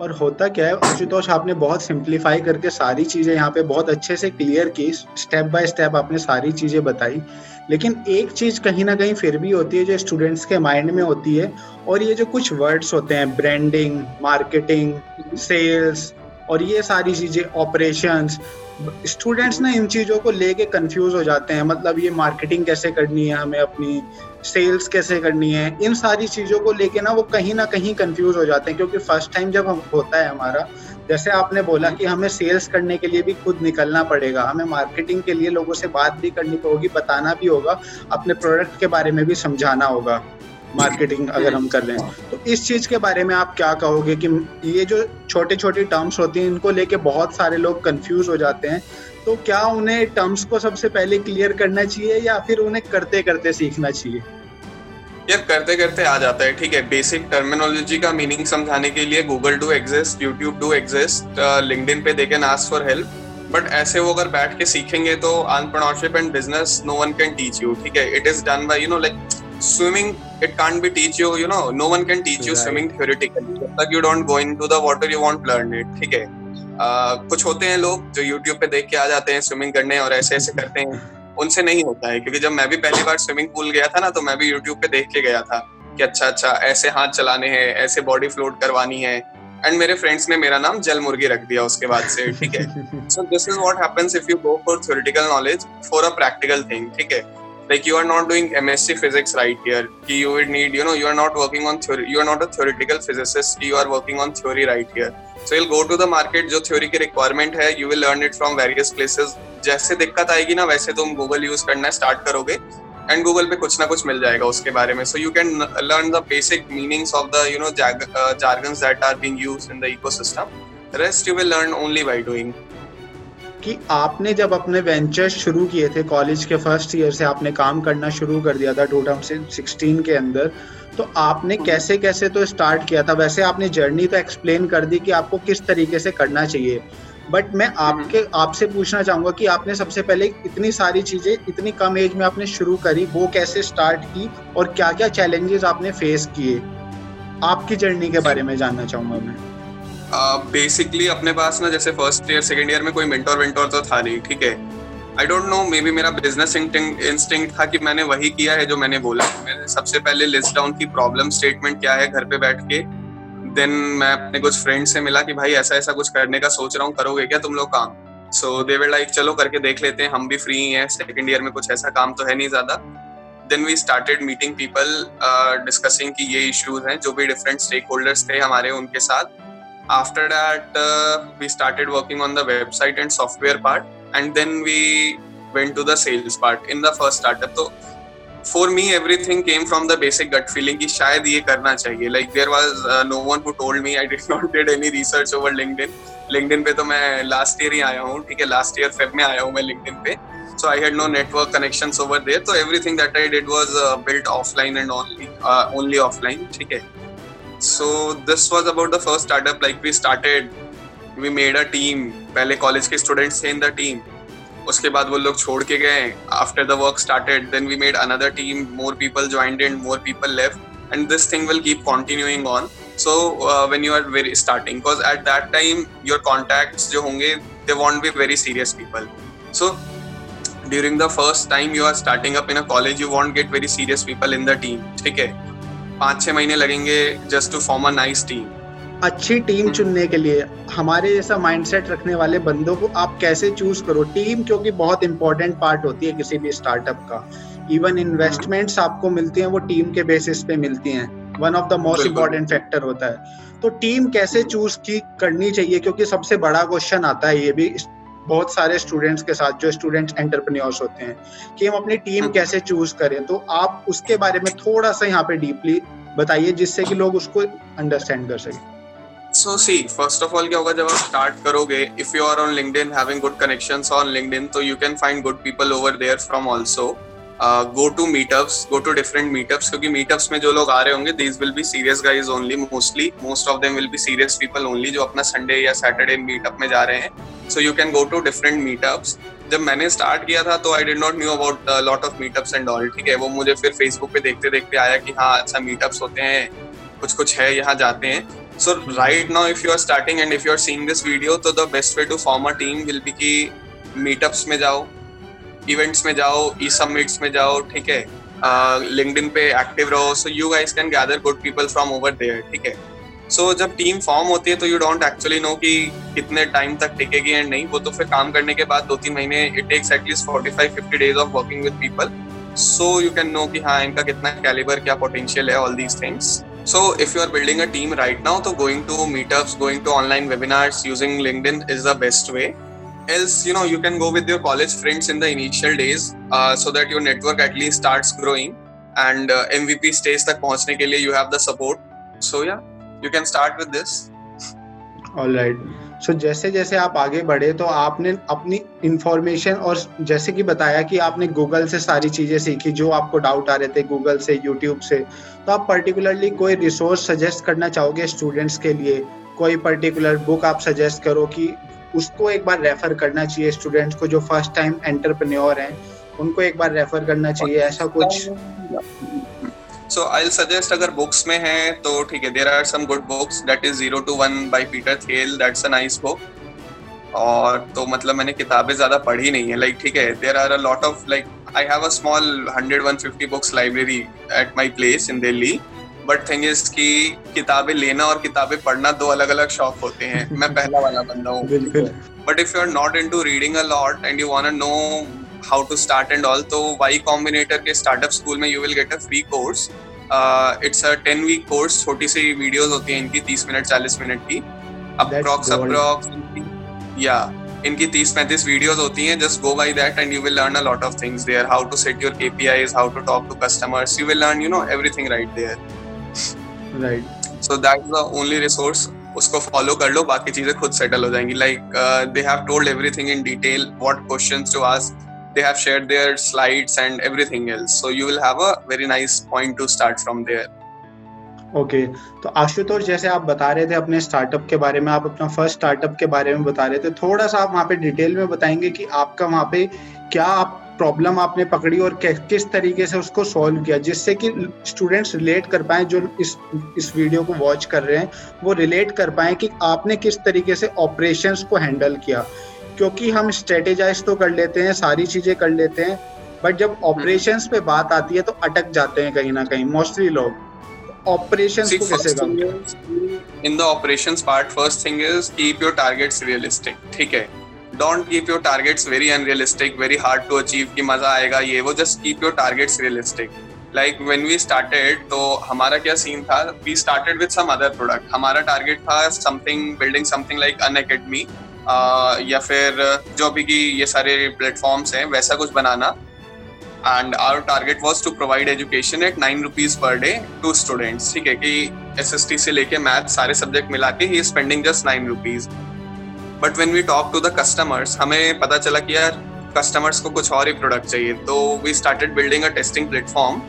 [SPEAKER 1] और होता क्या है, आशुतोष, आपने बहुत सिंप्लीफाई करके सारी चीज़ें यहाँ पे बहुत अच्छे से क्लियर की स्टेप बाय स्टेप आपने सारी चीज़ें बताई। लेकिन एक चीज़ कहीं ना कहीं फिर भी होती है जो स्टूडेंट्स के माइंड में होती है, और ये जो कुछ वर्ड्स होते हैं ब्रांडिंग मार्केटिंग सेल्स और ये सारी चीज़ें ऑपरेशंस स्टूडेंट्स ना इन चीज़ों को लेके कंफ्यूज हो जाते हैं। मतलब ये मार्केटिंग कैसे करनी है हमें अपनी सेल्स कैसे करनी है, इन सारी चीज़ों को लेके ना वो कहीं ना कहीं कंफ्यूज हो जाते हैं। क्योंकि फ़र्स्ट टाइम जब हम, होता है हमारा, जैसे आपने बोला कि हमें सेल्स करने के लिए भी खुद निकलना पड़ेगा। हमें मार्केटिंग के लिए लोगों से बात भी करनी होगी, बताना भी होगा, अपने प्रोडक्ट के बारे में भी समझाना होगा। मार्केटिंग अगर हम कर हैं तो इस चीज़ के बारे में आप क्या कहोगे कि ये जो छोटे छोटे टर्म्स होती हैं, इनको लेके बहुत सारे लोग कंफ्यूज हो जाते हैं तो क्या उन्हें टर्म्स को सबसे पहले क्लियर करना चाहिए या फिर उन्हें करते करते सीखना चाहिए?
[SPEAKER 2] यार करते करते आ जाता है, ठीक है। बेसिक टर्मिनोलॉजी का मीनिंग समझाने के लिए Google do exist YouTube do exist LinkedIn पे they can ask for help but ऐसे वो अगर बैठ के सीखेंगे तो entrepreneurship and business no one can teach you ठीक है। It is done by you know like swimming it can't be teach you you know no one can teach right. you swimming theoretically. जब तक you don't go into the water you won't learn it ठीक है? uh, कुछ होते हैं लोग जो YouTube पे देख के आ जाते हैं स्विमिंग करने और ऐसे ऐसे करते हैं। उनसे नहीं होता है क्योंकि जब मैं भी पहली बार स्विमिंग पूल गया था ना तो मैं भी YouTube पे देख के गया था कि अच्छा अच्छा ऐसे हाथ चलाने हैं ऐसे बॉडी फ्लोट करवानी है। एंड मेरे फ्रेंड्स ने मेरा नाम जल मुर्गी रख दिया उसके बाद से ठीक है? So this is what happens if you go for theoretical knowledge for a practical thing ठीक है? Like you are not doing msc physics right here you would need you know you are not working on theory you are not a theoretical physicist you are working on theory right here so you'll go to the market जो theory की requirement है you will learn it from various places जैसे दिक्कत आएगी ना वैसे तुम Google use करना स्टार्ट करोगे एंड गूगल पे कुछ ना कुछ मिल जाएगा उसके बारे में so you can learn the basic meanings of the you know jargons that are being used in the ecosystem rest you will learn only by doing
[SPEAKER 1] कि आपने जब अपने वेंचर्स शुरू किए थे कॉलेज के फ़र्स्ट ईयर से आपने काम करना शुरू कर दिया था टू थाउज़ेंड के अंदर तो आपने कैसे कैसे तो स्टार्ट किया था? वैसे आपने जर्नी तो एक्सप्लेन कर दी कि आपको किस तरीके से करना चाहिए। बट मैं आपके आपसे पूछना चाहूँगा कि आपने सबसे पहले इतनी सारी चीज़ें इतनी कम एज में आपने शुरू करी वो कैसे स्टार्ट की और क्या क्या चैलेंजेस आपने फेस किए? आपकी जर्नी के बारे में जानना चाहूँगा मैं।
[SPEAKER 2] बेसिकली अपने पास ना जैसे फ़र्स्ट ईयर सेकेंड ईयर में कोई मेंटोर वेंटोर तो था नहीं, ठीक है? I don't know may be मेरा बिज़नेस इंस्टिंक्ट था कि मैंने वही किया है जो मैंने बोला। मैंने सबसे पहले लिस्ट डाउन की प्रॉब्लम स्टेटमेंट क्या है घर पे बैठ के। देन मैं अपने कुछ फ्रेंड से मिला कि भाई ऐसा ऐसा कुछ करने का सोच रहा हूँ, करोगे क्या तुम लोग काम? सो दे वे लाइक चलो करके देख लेते हैं, हम भी फ्री हैं सेकेंड ईयर में कुछ ऐसा काम तो है नहीं ज़्यादा. Then we started meeting people discussing की ये इश्यूज़ हैं, जो भी डिफरेंट स्टेक होल्डर्स थे हमारे उनके साथ। After that uh, we started working on the website and software part and then we went to the sales part in the first startup so for me everything came from the basic gut feeling कि शायद ये करना चाहिए like there was uh, no one who told me I did not did any research over LinkedIn LinkedIn पे तो मैं last year ही आया हूँ ठीक है last year Feb में आया हूँ मैं LinkedIn पे so I had no network connections over there so everything that I did was uh, built offline and only uh, only offline ठीक है So this was about the first startup. Like we started, we made a team. पहले college के students थे in the team उसके बाद वो लोग छोड़ के गए. After the work started then we made another team more people joined in more people left and this thing will keep continuing on so when you are very starting because at that time your contacts जो होंगे they won't be very serious people so during the first time you are starting up in a college you won't get very serious people in the team. ठीक है? पाँच छह महीने लगेंगे just to form a nice team
[SPEAKER 1] अच्छी team चुनने के लिए हमारे जैसा माइंडसेट रखने वाले बंदों को आप कैसे चूज़ करो? टीम क्योंकि बहुत इंपॉर्टेंट पार्ट होती है किसी भी स्टार्टअप का। इवन इन्वेस्टमेंट्स आपको मिलती हैं वो टीम के बेसिस पे मिलती हैं। One of the most important factor होता है। तो टीम कैसे चूज़ की करनी चाहिए? क्योंकि सबसे बड़ा क्वेश्चन आता है ये भी बहुत सारे स्टूडेंट्स के साथ जो स्टूडेंट्स एंटरप्रेन्योर्स होते हैं कि हम अपनी टीम कैसे चूज़ करें। तो आप उसके बारे में थोड़ा सा यहाँ पे डीपली बताइए जिससे कि लोग उसको अंडरस्टैंड कर सके।
[SPEAKER 2] So see first of all क्या होगा जब आप स्टार्ट करोगे if you are on LinkedIn having good connections on LinkedIn तो you can find good people over there from also go to meetups go to different meetups क्योंकि meetups में जो लोग आ रहे होंगे these will be serious guys only mostly most of them will be serious people only जो अपना Sunday या सैटरडे मीटअप में जा रहे हैं. So you can go to different meetups जब मैंने स्टार्ट किया था तो I did not knew about lot of meetups and all ठीक है? वो मुझे फिर फेसबुक पे देखते देखते आया कि हाँ अच्छा मीटअप्स होते हैं कुछ कुछ है, यहाँ जाते हैं. So right now if you are starting and if you are seeing this video तो the best way to form a team will be की मीटअप्स में जाओ इवेंट्स में जाओ ई सबमिट्स में जाओ, ठीक है? लिंक्डइन पे एक्टिव रहो so you guys can gather good people from over there ठीक है? सो जब टीम फॉर्म होती है तो यू डोंट एक्चुअली नो कि कितने टाइम तक टिकेगी एंड नहीं, वो तो फिर काम करने के बाद दो तीन महीने it takes at least forty five fifty days of working with people so you can know कि हाँ इनका कितना कैलिबर क्या पोटेंशियल है all these things so if you are building a team right now तो going to meetups going to online webinars using LinkedIn is the best way else you know you can go with your college friends in the initial days uh, so that your network at least starts growing and MVP stage तक पहुँचने के लिए you have the support so या you can start with this
[SPEAKER 1] alright so so, जैसे जैसे आप आगे बढ़े तो आपने अपनी इंफॉर्मेशन और जैसे कि बताया कि आपने गूगल से सारी चीज़ें सीखी जो आपको डाउट आ रहे थे गूगल से यूट्यूब से तो आप पर्टिकुलरली कोई रिसोर्स सजेस्ट करना चाहोगे स्टूडेंट्स के लिए? कोई पर्टिकुलर बुक आप सजेस्ट करो कि उसको एक बार रेफर करना चाहिए स्टूडेंट्स को जो फ़र्स्ट टाइम एंटरप्रेन्योर हैं, उनको एक बार रेफर करना चाहिए, ऐसा कुछ।
[SPEAKER 2] सो आई सजेस्ट अगर बुक्स में है तो ठीक है there are some good books that is zero to one by Peter Thiel that's a nice book और तो मतलब मैंने किताबें ज़्यादा पढ़ी नहीं है लाइक ठीक है there are a lot of like I have a small hundred one fifty books library at my place in Delhi but thing is कि किताबें लेना और किताबें पढ़ना दो अलग अलग शौक होते हैं। मैं पहला वाला बंदा हूँ। But if you are not in to reading a lot and you want know how to start and all तो वाई कॉम्बिनेटर के स्टार्टअप स्कूल में you will get a free course it's a ten week course छोटी सी videos होती हैं इनकी तीस minute चालीस मिनट की। अप्रॉक्स अप्रॉक्स या इनकी तीस पैंतीस वीडियोस होती हैं। Just go by that and you will learn a lot of things there how to set your KPIs how to talk to customers you will learn you know everything right there
[SPEAKER 1] right
[SPEAKER 2] so that is the only resource उसको follow कर लो बाकी चीज़ें खुद settle हो जाएँगी. Like they have told everything in detail what questions to ask they have shared their slides and everything else. So you will have a very nice point to start from there.
[SPEAKER 1] Okay okay, तो आशुतोष जैसे आप बता रहे थे अपने startup के बारे में आप अपना फ़र्स्ट स्टार्टअप के बारे में बता रहे थे थोड़ा सा आप वहाँ पे डिटेल में बताएँगे कि आपका वहाँ पे क्या आप प्रॉब्लम आपने पकड़ी और किस तरीके से उसको सॉल्व किया जिससे कि स्टूडेंट्स रिलेट कर पाए जो इस इस वीडियो को वॉच कर रहे हैं वो रिलेट कर पाए कि आपने किस तरीके से ऑपरेशंस को हैंडल किया। क्योंकि हम स्ट्रेटेजाइज तो कर लेते हैं सारी चीज़ें कर लेते हैं बट जब ऑपरेशन पे बात आती है तो अटक जाते हैं कहीं ना कहीं मोस्टली लोग। operations को कैसे
[SPEAKER 2] in the operations part first thing is keep your targets realistic ठीक है? Don't keep your targets very unrealistic very hard to achieve की मज़ा आएगा ये, वो just keep your targets realistic like when we started तो हमारा क्या सीन था? We started with some other product हमारा टारगेट था something building something like Unacademy या फिर जो भी की ये सारे प्लेटफॉर्म्स हैं, वैसा कुछ बनाना. And our target was to provide education at nine rupees per day to students ठीक है कि एस एस टी से लेके मैथ सारे सब्जेक्ट मिला के ही spending just nine rupees but when we talk to the customers हमें पता चला कि यार कस्टमर्स को कुछ और ही प्रोडक्ट चाहिए। तो we started building a testing platform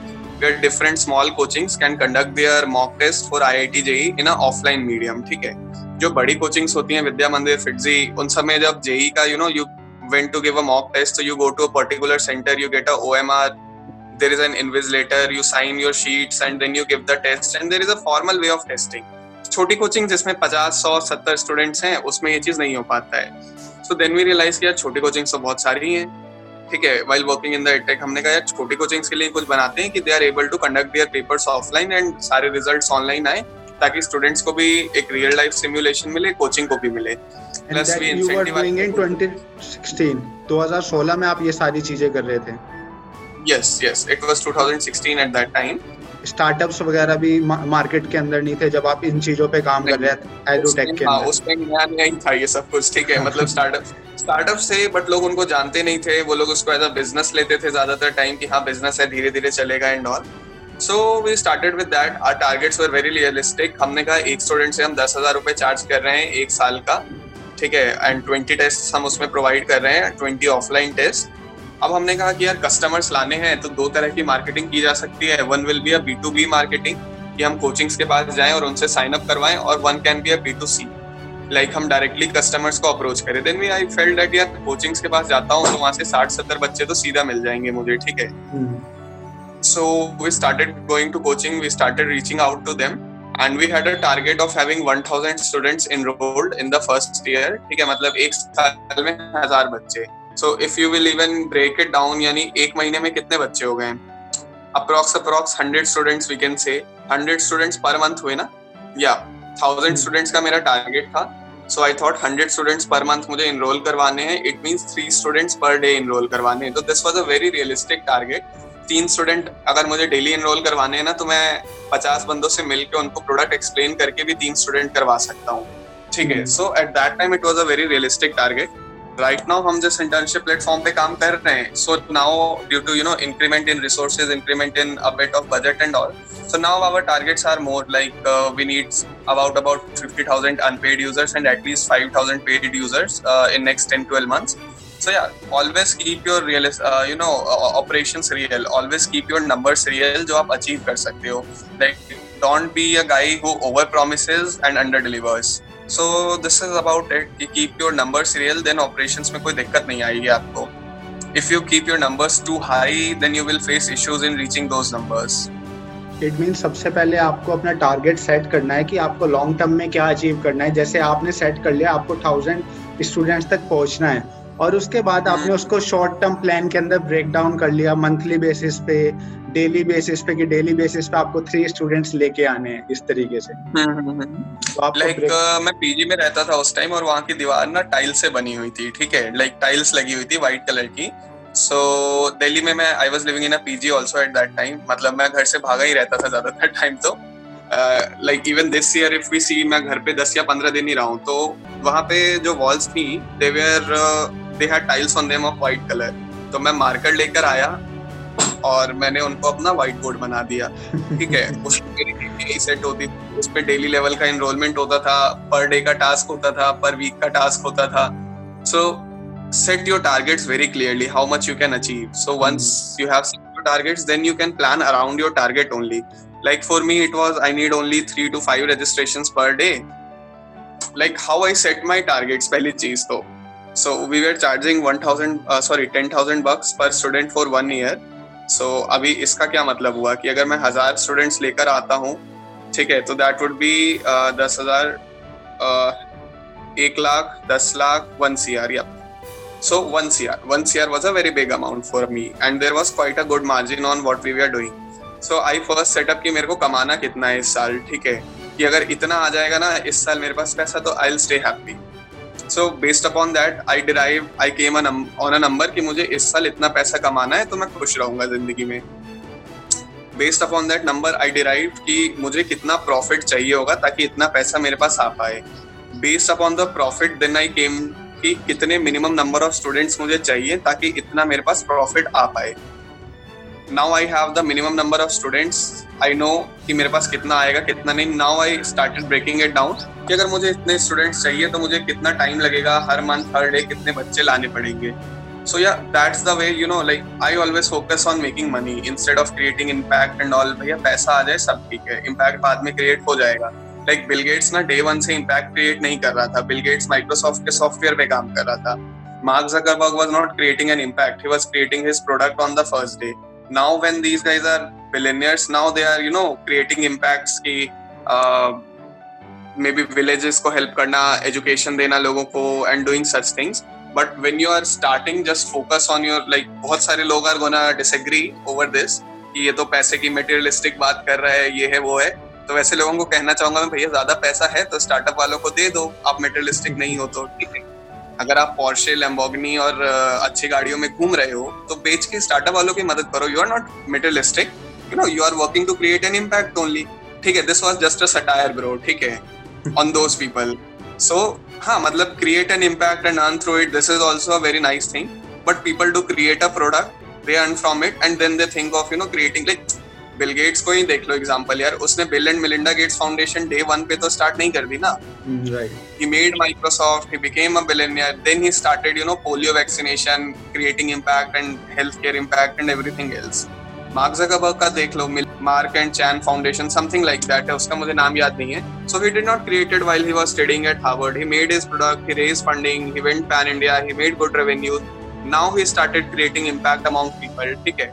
[SPEAKER 2] different small coachings can conduct their mock test for I I T JEE in offline medium ठीक है? जो बड़ी कोचिंग्स होती हैं, विद्या मंदिर, फिटजी, उन सब में जब जेई का you know you went to give a mock test you go to a particular centre you get a OMR there is an invigilator you sign your sheets and then you give the test and there is a formal way of testing छोटी coaching जिसमें पचास सौ सत्तर students हैं उसमें ये चीज़ नहीं हो पाता है। सो देन वी रियलाइज़ किया छोटी कोचिंग तो बहुत सारी हैं। ठीक है while working in the atech हमने कहा यार छोटी कोचिंग्स के लिए कुछ बनाते हैं कि they are able to conduct their papers offline and सारे रिजल्ट्स ऑनलाइन आए ताकि स्टूडेंट्स को भी एक रियल लाइफ सिमुलेशन मिले कोचिंग को भी मिले।
[SPEAKER 1] प्लस वी इंसेंटिवाइज इन 2016 2016 में आप ये सारी चीज़ें कर रहे थे।
[SPEAKER 2] Yes yes it was 2016 at that time
[SPEAKER 1] startups वगैरह भी मार्केट के अंदर नहीं थे जब आप इन चीज़ों पे काम कर रहे थे एडोटेक के हाँ, अंदर।
[SPEAKER 2] उस टाइम नया नया ही था ये सब कुछ ठीक है मतलब स्टार्टअप स्टार्टअप से बट लोग उनको जानते नहीं थे वो लोग उसको एज अ बिज़नेस लेते थे ज़्यादातर टाइम कि हाँ बिज़नेस है धीरे धीरे चलेगा and all so we started with that our targets were very realistic हमने कहा एक स्टूडेंट से हम दस हज़ार रुपए चार्ज कर रहे हैं एक साल का ठीक है एंड ट्वेंटी टेस्ट हम उसमें प्रोवाइड कर रहे हैं ट्वेंटी ऑफलाइन टेस्ट अब हमने कहा कि यार कस्टमर्स लाने हैं तो दो तरह की मार्केटिंग की जा सकती है। One will be a B to B marketing कि हम कोचिंग्स के पास जाएँ और उनसे साइन अप करवाएँ और one can be a B to C like हम डायरेक्टली कस्टमर्स को अप्रोच करें। Then we I felt that यार कोचिंग्स के पास जाता हूँ तो वहाँ से साठ सत्तर बच्चे तो सीधा मिल जाएँगे मुझे ठीक है. So we started going to coaching, we started reaching out to them, and we had a target of having 1000 students enrolled in the first year. ठीक है? मतलब एक साल में हज़ार बच्चे। So if you will even break it down यानी एक महीने में कितने बच्चे हो गए approx approx hundred students we can say hundred students per month हुए ना? या थाउज़ेंड स्टूडेंट्स का मेरा टारगेट था. So I thought hundred students per month मुझे इनरोल करवाने हैं. It means three students per day enrol करवाने हैं. तो this was a very realistic target तीन स्टूडेंट अगर मुझे डेली एनरोल करवाने हैं ना तो मैं पचास बंदों से मिलकर उनको प्रोडक्ट एक्सप्लेन करके भी तीन स्टूडेंट करवा सकता हूँ। ठीक है? So at that time it was a very realistic target right now हम जिस इंटर्नशिप प्लेटफॉर्म पे काम कर रहे हैं so now due to you know increment in resource increment in update of budget and all so now our targets are more like we needs about about fifty thousand unpaid users and at least five thousand paid users in next ten twelve months so yeah always keep your real you know operation real always keep your number real जो आप achieve कर सकते हो. Like don't be a guy who over promise and under delivers so this is about it कि keep your numbers real then operations में कोई दिक्कत नहीं आएगी आपको. If you keep your numbers too high then you will face issues in reaching those numbers
[SPEAKER 1] it mean सबसे पहले आपको अपना टारगेट सेट करना है कि आपको लॉन्ग टर्म में क्या अचीव करना है. जैसे आपने सेट कर लिया, आपको थाउज़ेंड स्टूडेंट्स तक पहुँचना है. और उसके बाद आपने हम्म। उसको शॉर्ट टर्म प्लान के अंदर ब्रेक डाउन कर लिया मंथली बेसिस पे डेली बेसिस पे कि डेली बेसिस पे आपको थ्री स्टूडेंट्स लेके आने हैं इस तरीके से।
[SPEAKER 2] हम्म, हम्म, तो लाइक मैं पीजी में रहता था उस टाइम और वहाँ की दीवार ना टाइल्स से बनी हुई थी ठीक है? लाइक टाइल्स लगी हुई थी व्हाइट कलर की। सो so, दिल्ली में मैं I was living in a PG also at that time मतलब मैं घर से भागा ही रहता था ज़्यादातर टाइम तो। Like even this year if we see मैं घर पे दस या पंद्रह दिन ही रहा हूँ तो वहाँ पे जो वॉल्स थी they were they had tiles on them of white colour तो मैं मार्कर लेकर आया और मैंने उनको अपना व्हाइट बोर्ड बना दिया। ठीक है? उसमें सेट होती उसमें डेली लेवल का इनरोलमेंट होता था पर डे का टास्क होता था पर वीक का टास्क होता था। So set your targets very clearly how much you can achieve so once you have set your targets then you can plan around your target only like for me it was I need only three to five registration per day like how I set my targets पहली चीज़ तो। So we were charging 1000 uh, sorry 10000 bucks per student for one year so अभी इसका क्या मतलब हुआ कि अगर मैं हज़ार स्टूडेंट्स लेकर आता हूँ ठीक है तो दैट वुड बी दस हज़ार एक लाख दस लाख वन सी आर या So one CR, one CR was a very big amount for me, and there was quite a good margin on what we were doing. So I first set up कि मेरे को कमाना कितना है इस साल ठीक है कि अगर इतना आ जाएगा ना इस साल मेरे पास पैसा तो I stay happy so based upon that I derive I came on a number कि मुझे इस साल इतना पैसा कमाना है तो मैं खुश रहूँगा ज़िंदगी में। Based upon that number I derive कि मुझे कितना प्रॉफिट चाहिए होगा ताकि इतना पैसा मेरे पास आ पाए। Based upon the profit then I came कि कितने मिनिमम नंबर ऑफ़ स्टूडेंट्स मुझे चाहिए ताकि इतना मेरे पास प्रॉफिट आ पाए। Now I have the minimum number of students I know कि मेरे पास कितना आएगा, कितना नहीं। Now I started breaking it down कि अगर मुझे इतने स्टूडेंट्स चाहिए तो मुझे कितना टाइम लगेगा हर मंथ हर डे कितने बच्चे लाने पड़ेंगे। So yeah that's the way you know like I always focus on making money instead of creating impact and all भैया, पैसा आ जाए, सब ठीक है। इम्पैक्ट बाद में क्रिएट हो जाएगा। लाइक बिल गेट्स ना डे वन से इम्पैक्ट क्रिएट नहीं कर रहा था। बिल गेट्स माइक्रोसॉफ्ट के सॉफ्टवेयर पे काम कर रहा था। Mark Zuckerberg was not creating an impact he was creating his product on the first day now when these guys are billionaires now they are you know creating impacts की maybe villages को help करना education देना लोगों को and doing such things but when you are starting just focus on your like बहुत सारे लोग are gonna disagree over this कि ये तो पैसे की मेटेरियलिस्टिक बात कर रहा है, ये है, वो है। तो वैसे लोगों को कहना चाहूँगा मैं, भैया, ज़्यादा पैसा है तो स्टार्टअप वालों को दे दो, आप मेटेरियलिस्टिक नहीं हो तो ठीक है। अगर आप पॉर्शे लैम्बोर्गिनी और अच्छी गाड़ियों में घूम रहे हो तो बेच के स्टार्टअप वालों की मदद करो। You are not materialistic you know you are working to create an impact only ठीक है this was just a satire bro ठीक है. ऑन दोज पीपल सो हाँ मतलब create an impact and earn through it this is also a very nice thing but people do create a product they earn from it and then they think of you know creating like Bill Gates को ही देख लो example यार। उसने Bill and Melinda Gates foundation day one पे तो start नहीं कर दी ना। He made microsoft he became a billionaire then he started you know polio vaccination creating impact and healthcare impact and everything else. Mark Zuckerberg का देख लो Mark and Chan foundation something like that है उसका मुझे नाम याद नहीं है। So he did not created while he was studying at Harvard he made his product he raise funding he went pan India he made good revenue now he started creating impact among people ठीक है?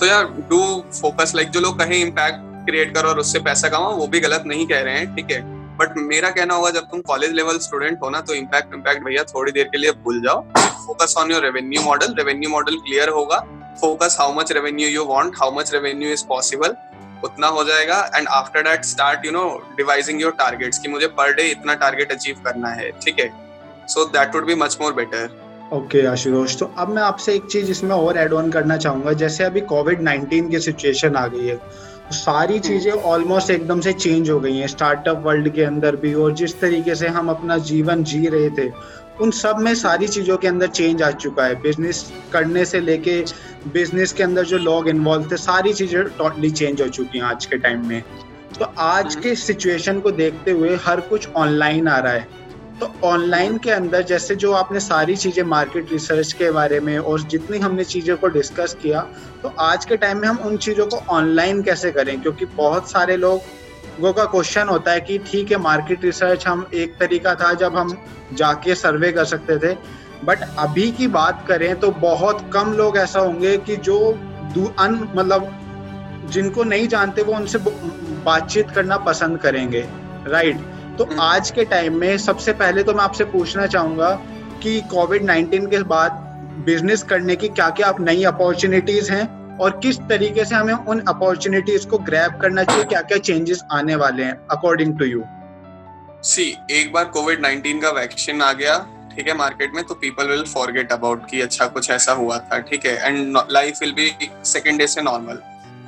[SPEAKER 2] So यार do focus like जो लोग कहीं impact create करो और उससे पैसा कमाओ, वो भी गलत नहीं कह रहे हैं, ठीक है? बट मेरा कहना होगा, जब तुम कॉलेज लेवल स्टूडेंट हो ना तो इम्पैक्ट इम्पैक्ट भैया थोड़ी देर के लिए भूल जाओ। Focus on your revenue model revenue model clear होगा। Focus how much revenue you want how much revenue is possible उतना हो जाएगा। And after that start you know dividing your targets कि मुझे पर डे इतना टारगेट अचीव करना है, ठीक है? So that would be much more better
[SPEAKER 1] okay okay, Ashutosh तो अब मैं आपसे एक चीज़ इसमें और एड ऑन करना चाहूँगा। जैसे अभी कोविड नाइन्टीन की सिचुएशन आ गई है तो सारी हम्म। चीज़ें ऑलमोस्ट एकदम से चेंज हो गई हैं। स्टार्टअप वर्ल्ड के अंदर भी और जिस तरीके से हम अपना जीवन जी रहे थे उन सब में सारी चीज़ों के अंदर चेंज आ चुका है। बिज़नेस करने से लेके बिज़नेस के अंदर जो लोग इन्वॉल्व थे सारी चीज़ें टोटली चेंज हो चुकी हैं आज के टाइम में। तो आज हम्म। के सिचुएशन को देखते हुए हर कुछ ऑनलाइन आ रहा है। तो ऑनलाइन के अंदर जैसे जो आपने सारी चीज़ें मार्केट रिसर्च के बारे में और जितनी हमने चीज़ों को डिस्कस किया तो आज के टाइम में हम उन चीज़ों को ऑनलाइन कैसे करें? क्योंकि बहुत सारे लोगों का क्वेश्चन होता है कि ठीक है मार्केट रिसर्च हम एक तरीका था जब हम जाके सर्वे कर सकते थे। बट अभी की बात करें तो बहुत कम लोग ऐसा होंगे कि जो अन मतलब जिनको नहीं जानते वो उनसे बातचीत करना पसंद करेंगे। राइट तो। आज के टाइम में सबसे पहले तो मैं आपसे पूछना चाहूँगा कि कोविड नाइन्टीन के बाद बिज़नेस करने की क्या क्या आप नई अपॉर्चुनिटीज़ हैं और किस तरीके से हमें उन अपॉर्चुनिटीज़ को ग्रैब करना चाहिए क्या क्या चेंजेस आने वाले हैं अकॉर्डिंग टू यू
[SPEAKER 2] सी एक बार कोविड नाइनटीन का वैक्सीन आ गया, ठीक है मार्केट में तो पीपल विल फॉरगेट अबाउट कि अच्छा कुछ ऐसा हुआ था, ठीक है and life will be second day से नॉर्मल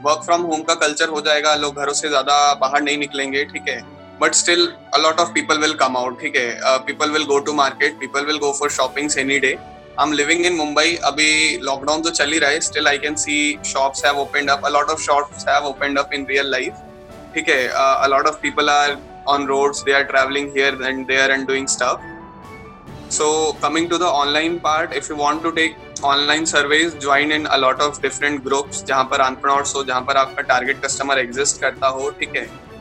[SPEAKER 2] वर्क फ्रॉम होम का कल्चर हो जाएगा, लोग घरों से ज़्यादा बाहर नहीं निकलेंगे, ठीक है but still a lot of people will come out ठीक है? People will go to market people will go for shopping any day I am living in Mumbai अभी लॉकडाउन तो चल ही रहा है. Still I can see shop have a lot of shops है? A lot of people are on road they are travelling here and they are and doing stuff so coming to the online part if you want to take online service join in a lot of different groups जहाँ पर अनप्रनॉर्ट्स हो, जहाँ पर आपका target customer exist करता हो, ठीक है?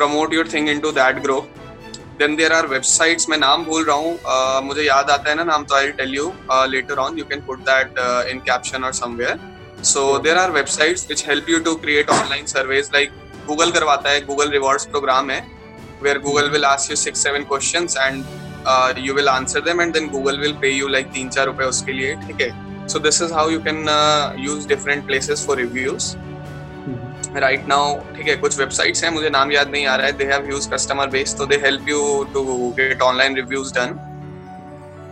[SPEAKER 2] Promote your thing in to that grow then there are websites मैं नाम बोल रहा हूँ मुझे याद आता है ना नाम तो I tell you later on you can put that in caption और somewhere so there are websites which help you to create online surveys like Google करवाता है गूगल रिवॉर्ड्स प्रोग्राम है where Google will ask you six seven question and you will answer them and then Google will pay you like तीन, चार रुपए उसके लिए, ठीक है? So this is how you can use different places for reviews reviews right now ठीक है कुछ वेबसाइट्स हैं मुझे नाम याद नहीं आ रहा है they have huge customer base तो they help you to get online reviews done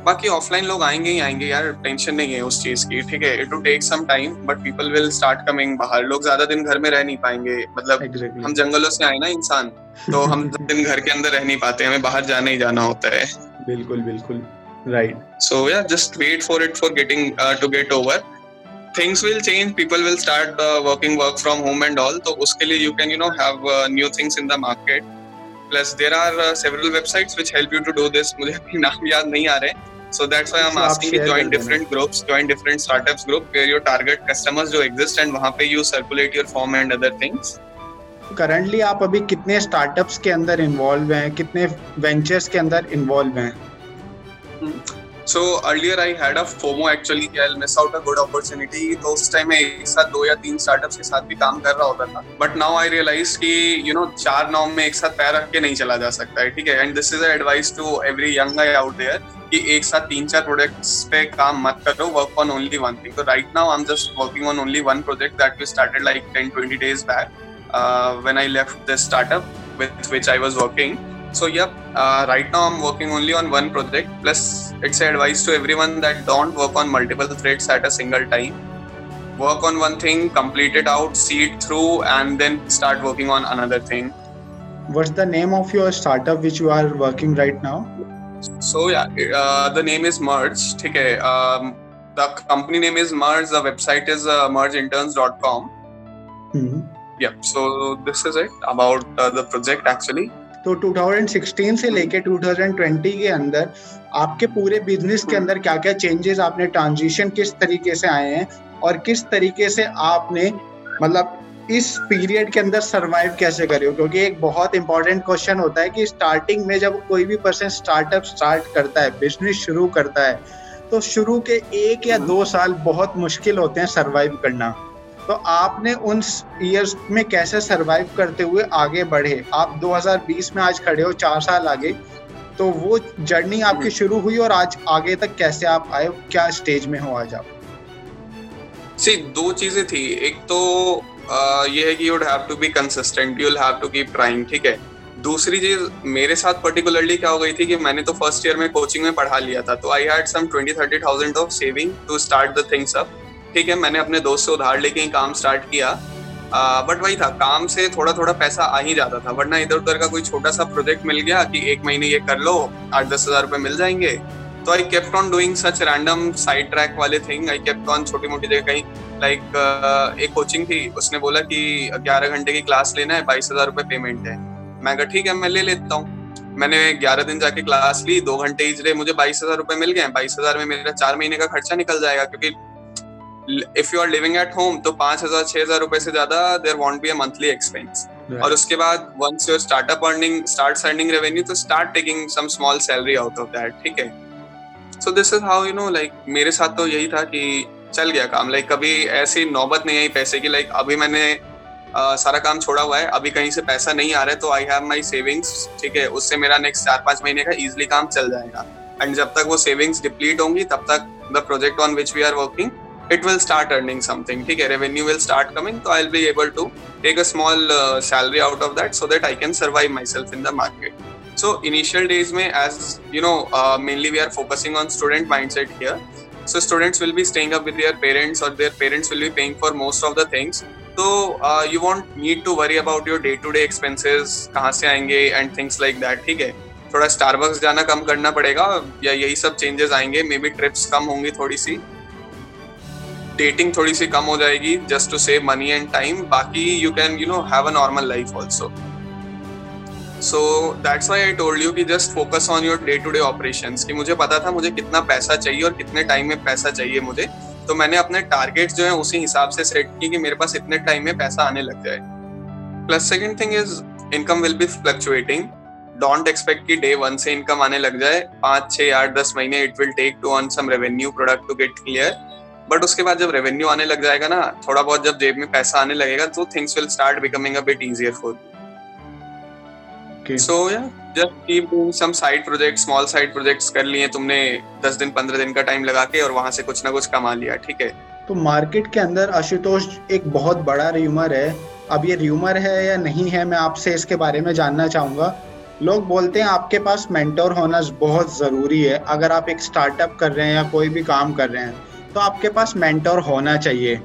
[SPEAKER 2] बाकी ऑफलाइन लोग आएँगे ही आएँगे यार टेंशन नहीं है उस चीज़ की ठीक है it to take some time but people will start coming बाहर। लोग ज़्यादा दिन घर में रह नहीं पाएँगे मतलब exactly. हम जंगलों से आए ना इंसान तो हम दिन घर के अंदर रह नहीं पाते हमें बाहर जाना ही जाना होता है।
[SPEAKER 1] बिल्कुल बिल्कुल right
[SPEAKER 2] so yeah just wait for it for getting to get over things will change people will start uh, working work from home and all so uske liye you can you know have uh, new things in the market plus there are uh, several websites which help you to do this मुझे अभी नाम याद नहीं आ रहे So that's why I'm so asking you join different groups, join different startups group where your target customers जो exist and वहाँ पे you circulate your form and other things.
[SPEAKER 1] Currently आप अभी कितने स्टार्टअप्स के अंदर इन्वॉल्व हैं कितने वेंचर्स के अंदर इन्वॉल्व हैं
[SPEAKER 2] so earlier I had a FOMO actually I miss out a good opportunity तो उस टाइम में एक साथ दो या तीन स्टार्टअप्स के साथ भी काम कर रहा होता था। बट नाउ आई रियलाइज़ कि यू नो चार नाव में एक साथ पैर रख के नहीं चला जा सकता है ठीक है? And this is advice to every young guy out there कि एक साथ तीन चार प्रोजेक्ट्स पे काम मत करो work on only one thing तो right now I am just working on only one project that we started like 10 20 days back uh, when I left this startup with which I was working. So yep, uh, right now I'm working only on one project. Plus, it's advice to everyone that don't work on multiple threads at a single time. Work on one thing, complete it out, see it through, and then start working on another thing.
[SPEAKER 1] What's the name of your startup which you are working right now?
[SPEAKER 2] So yeah, uh, the name is Merge. Okay, um, the company name is Merge. The website is uh, mergeinterns.com. Mm-hmm. Yeah. So this is it about uh, the project actually.
[SPEAKER 1] तो 2016 से लेके 2020 के अंदर आपके पूरे business के अंदर क्या क्या चेंजेस आपने ट्रांजिशन किस तरीके से आए हैं और किस तरीके से आपने मतलब इस पीरियड के अंदर सरवाइव कैसे करे हो? क्योंकि एक बहुत इंपॉर्टेंट क्वेश्चन होता है कि स्टार्टिंग में जब कोई भी पर्सन स्टार्टअप स्टार्ट करता है बिज़नेस शुरू करता है तो शुरू के एक या दो साल बहुत मुश्किल होते हैं सरवाइव करना। तो आपने उन ईयर्स में कैसे सरवाइव करते हुए आगे बढ़े? आप 2020 में आज खड़े हो चार साल आगे तो वो जर्नी आपकी शुरू हुई और आज आगे तक कैसे आप आए? क्या स्टेज में हो आज आप?
[SPEAKER 2] सी दो चीज़ें थी। एक तो ये है कि you'd have to be consistent you'll have to keep trying ठीक है? दूसरी चीज़ मेरे साथ पर्टिकुलरली क्या हो गई थी कि मैंने तो फ़र्स्ट ईयर में कोचिंग में पढ़ा लिया था तो I had some twenty thirty thousand of saving to start the things up ठीक है, मैंने अपने दोस्त से उधार लेके ही काम स्टार्ट किया। बट वही था, काम से थोड़ा थोड़ा पैसा आ ही जाता था, वरना इधर उधर का कोई छोटा सा प्रोजेक्ट मिल गया कि एक महीने ये कर लो आठ दस हज़ार रुपए मिल जाएँगे। तो I kept on doing such random side track वाले थिंग आई केप्ट ऑन छोटी मोटी जगह कहीं लाइक एक कोचिंग थी, उसने बोला कि ग्यारह घंटे की क्लास लेना है, बाईस हज़ार रुपए पेमेंट है। मैं कहा, ठीक है, मैं ले लेता हूँ। मैंने ग्यारह दिन जाके क्लास ली, दो घंटे ही मुझे बाईस हज़ार रुपए मिल गए बाईस हज़ार में मेरा चार महीने का खर्चा निकल जाएगा, क्योंकि if you are living at home तो पाँच हज़ार छह हज़ार रुपए से ज़्यादा there won't be a monthly expense और उसके बाद once your startup earning start sending revenue तो start taking some small salary out of that ठीक है? So this is how you know like मेरे साथ तो यही था कि चल गया काम। लाइक like, कभी ऐसी नौबत नहीं आई पैसे की। लाइक like, अभी मैंने uh, सारा काम छोड़ा हुआ है। अभी कहीं से पैसा नहीं आ रहा है तो आई हैव माई सेविंग्स ठीक है? उससे मेरा नेक्स्ट चार पाँच महीने का इजिली काम चल जाएगा। एंड जब तक वो सेविंग्स डिप्लीट होंगी तब तक the project on which we are working it will start earning something ठीक है revenue will start coming so I'll be able to take a small uh, salary out of that so that I can survive myself in the market so initial days में as you know uh, mainly we are focusing on student mindset here so students will be staying up with their parents or their parents will be paying for most of the things so uh, you won't need to worry about your day to day expenses कहाँ से आएँगे and things like that ठीक है थोड़ा Starbucks जाना कम करना पड़ेगा या यही सब चेंजेस आएँगे मे बी ट्रिप्स कम होंगी थोड़ी सी डेटिंग थोड़ी सी कम हो जाएगी just to save money and time बाकी you can you know have a normal life also so that's why I told you कि just focus on your day to day operation कि मुझे पता था मुझे कितना पैसा चाहिए और कितने टाइम में पैसा चाहिए मुझे। तो मैंने अपने टारगेट्स जो है उसी हिसाब से सेट की कि मेरे पास इतने टाइम में पैसा आने लग जाए। Plus second thing is income will be fluctuating don't expect कि डे वन से इनकम आने लग जाए। पाँच, छह, आठ, दस महीने it will take to earn some revenue product to get clear but उसके बाद जब रेवेन्यू आने लग जाएगा ना थोड़ा बहुत जब जेब में पैसा आने लगेगा तो things will start becoming a bit easier for so या just keep doing some side project small side projects कर लिए तुमने 10 दिन 15 दिन का टाइम लगा के और वहाँ से कुछ ना कुछ कमा लिया ठीक है?
[SPEAKER 1] तो मार्केट के अंदर आशुतोष एक बहुत बड़ा र्यूमर है। अब ये र्यूमर है या नहीं है मैं आपसे इसके बारे में जानना चाहूँगा। लोग बोलते हैं आपके पास मेंटोर होना बहुत ज़रूरी है। अगर आप एक स्टार्टअप कर रहे हैं या कोई भी काम कर रहे हैं तो आपके पास मेंटोर होना चाहिए।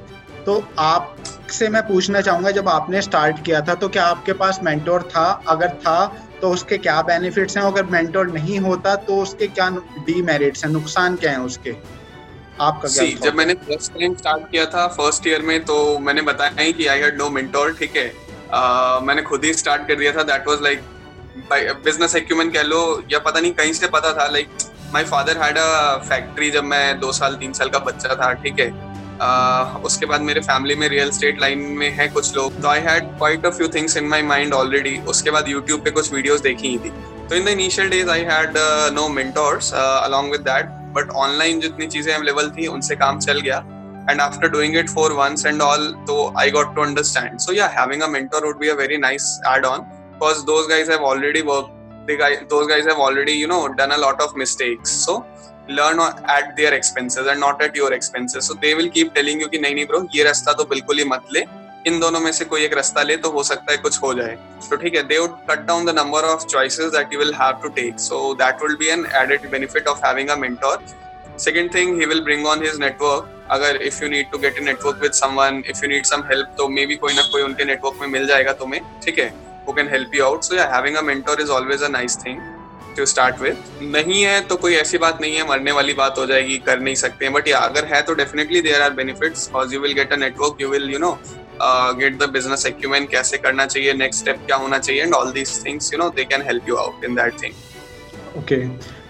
[SPEAKER 1] तो आप से मैं पूछना चाहूँगा जब आपने स्टार्ट किया था तो क्या आपके पास मेंटोर था? अगर था तो उसके क्या बेनिफिट्स हैं? अगर मेंटोर नहीं होता तो उसके क्या डीमेरिट्स हैं? नुकसान क्या हैं उसके?
[SPEAKER 2] आपका क्या See, जब मैंने फ़र्स्ट टाइम स्टार्ट किया था फ़र्स्ट ईयर में तो मैंने बताया ही कि आई हैड नो मेंटोर ठीक है? uh, मैंने खुद ही स्टार्ट कर दिया था। That was like business acumen कह लो या पता नहीं कहीं से पता था like like, my father had a factory जब मैं दो साल तीन साल का बच्चा था ठीक है? uh, उसके बाद मेरे फैमिली में रियल स्टेट लाइन में है कुछ लोग। तो I had quite a few things in my mind already उसके बाद यूट्यूब पे कुछ वीडियोस देखी ही थी। तो in the initial days I had no mentors along with that but online जितनी चीज़ें अवेलेबल थी उनसे काम चल गया। And after doing it for once and all so i got to understand so yeah having a mentor would be a very nice add on because those guys have already worked the guy, those guys have already, you know, done a lot of mistakes. So, learn at their expenses and not at your expenses. So, they will keep telling you कि नहीं नहीं bro ये रास्ता तो बिल्कुल ही मत ले। इन दोनों में से कोई एक रास्ता ले तो हो सकता है कुछ हो जाए। तो ठीक है they would cut down the number of choices that you will have to take so that will be an added benefit of having a mentor second thing he will bring on his network अगर if you need to get in network with someone if you need some help तो may be कोई ना कोई उनके network में मिल जाएगा तुम्हें। ठीक है? Who can help you out. So, yeah, having a mentor is always a nice thing to start with. नहीं है तो कोई ऐसी बात नहीं है, मरने वाली बात हो जाएगी, कर नहीं सकते बट या अगर है तो definitely there are benefits because you will get a network you will you know get the business acumen कैसे करना चाहिए नेक्स्ट स्टेप क्या होना चाहिए and all these things you know they can help you out in that thing
[SPEAKER 1] okay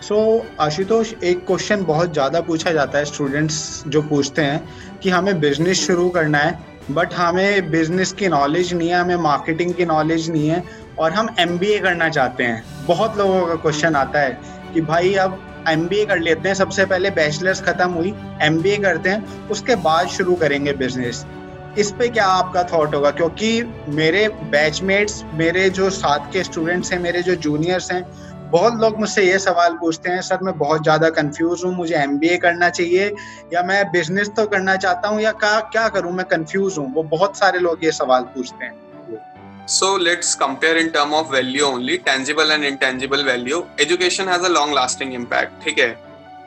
[SPEAKER 1] so Ashutosh, एक question बहुत ज़्यादा पूछा जाता है स्टूडेंट्स जो पूछते हैं कि हमें बिज़नेस शुरू करना है। बट हमें बिज़नेस की नॉलेज नहीं है, हमें मार्केटिंग की नॉलेज नहीं है और हम एमबीए करना चाहते हैं। बहुत लोगों का क्वेश्चन आता है कि भाई अब एमबीए कर लेते हैं, सबसे पहले बैचलर्स खत्म हुई एमबीए करते हैं, उसके बाद शुरू करेंगे बिज़नेस इस पे क्या आपका थॉट होगा? क्योंकि मेरे बैचमेट्स मेरे जो साथ के स्टूडेंट्स हैं, मेरे जो जूनियर्स हैं बहुत लोग मुझसे ये सवाल पूछते हैं सर मैं बहुत ज़्यादा कंफ्यूज हूँ मुझे एमबीए करना चाहिए या मैं बिज़नेस तो करना चाहता हूँ या क्या क्या करूँ मैं कंफ्यूज हूँ वो बहुत सारे लोग ये सवाल पूछते हैं
[SPEAKER 2] So let's compare in term of value only, tangible and intangible value. Education has a long lasting impact. ठीक है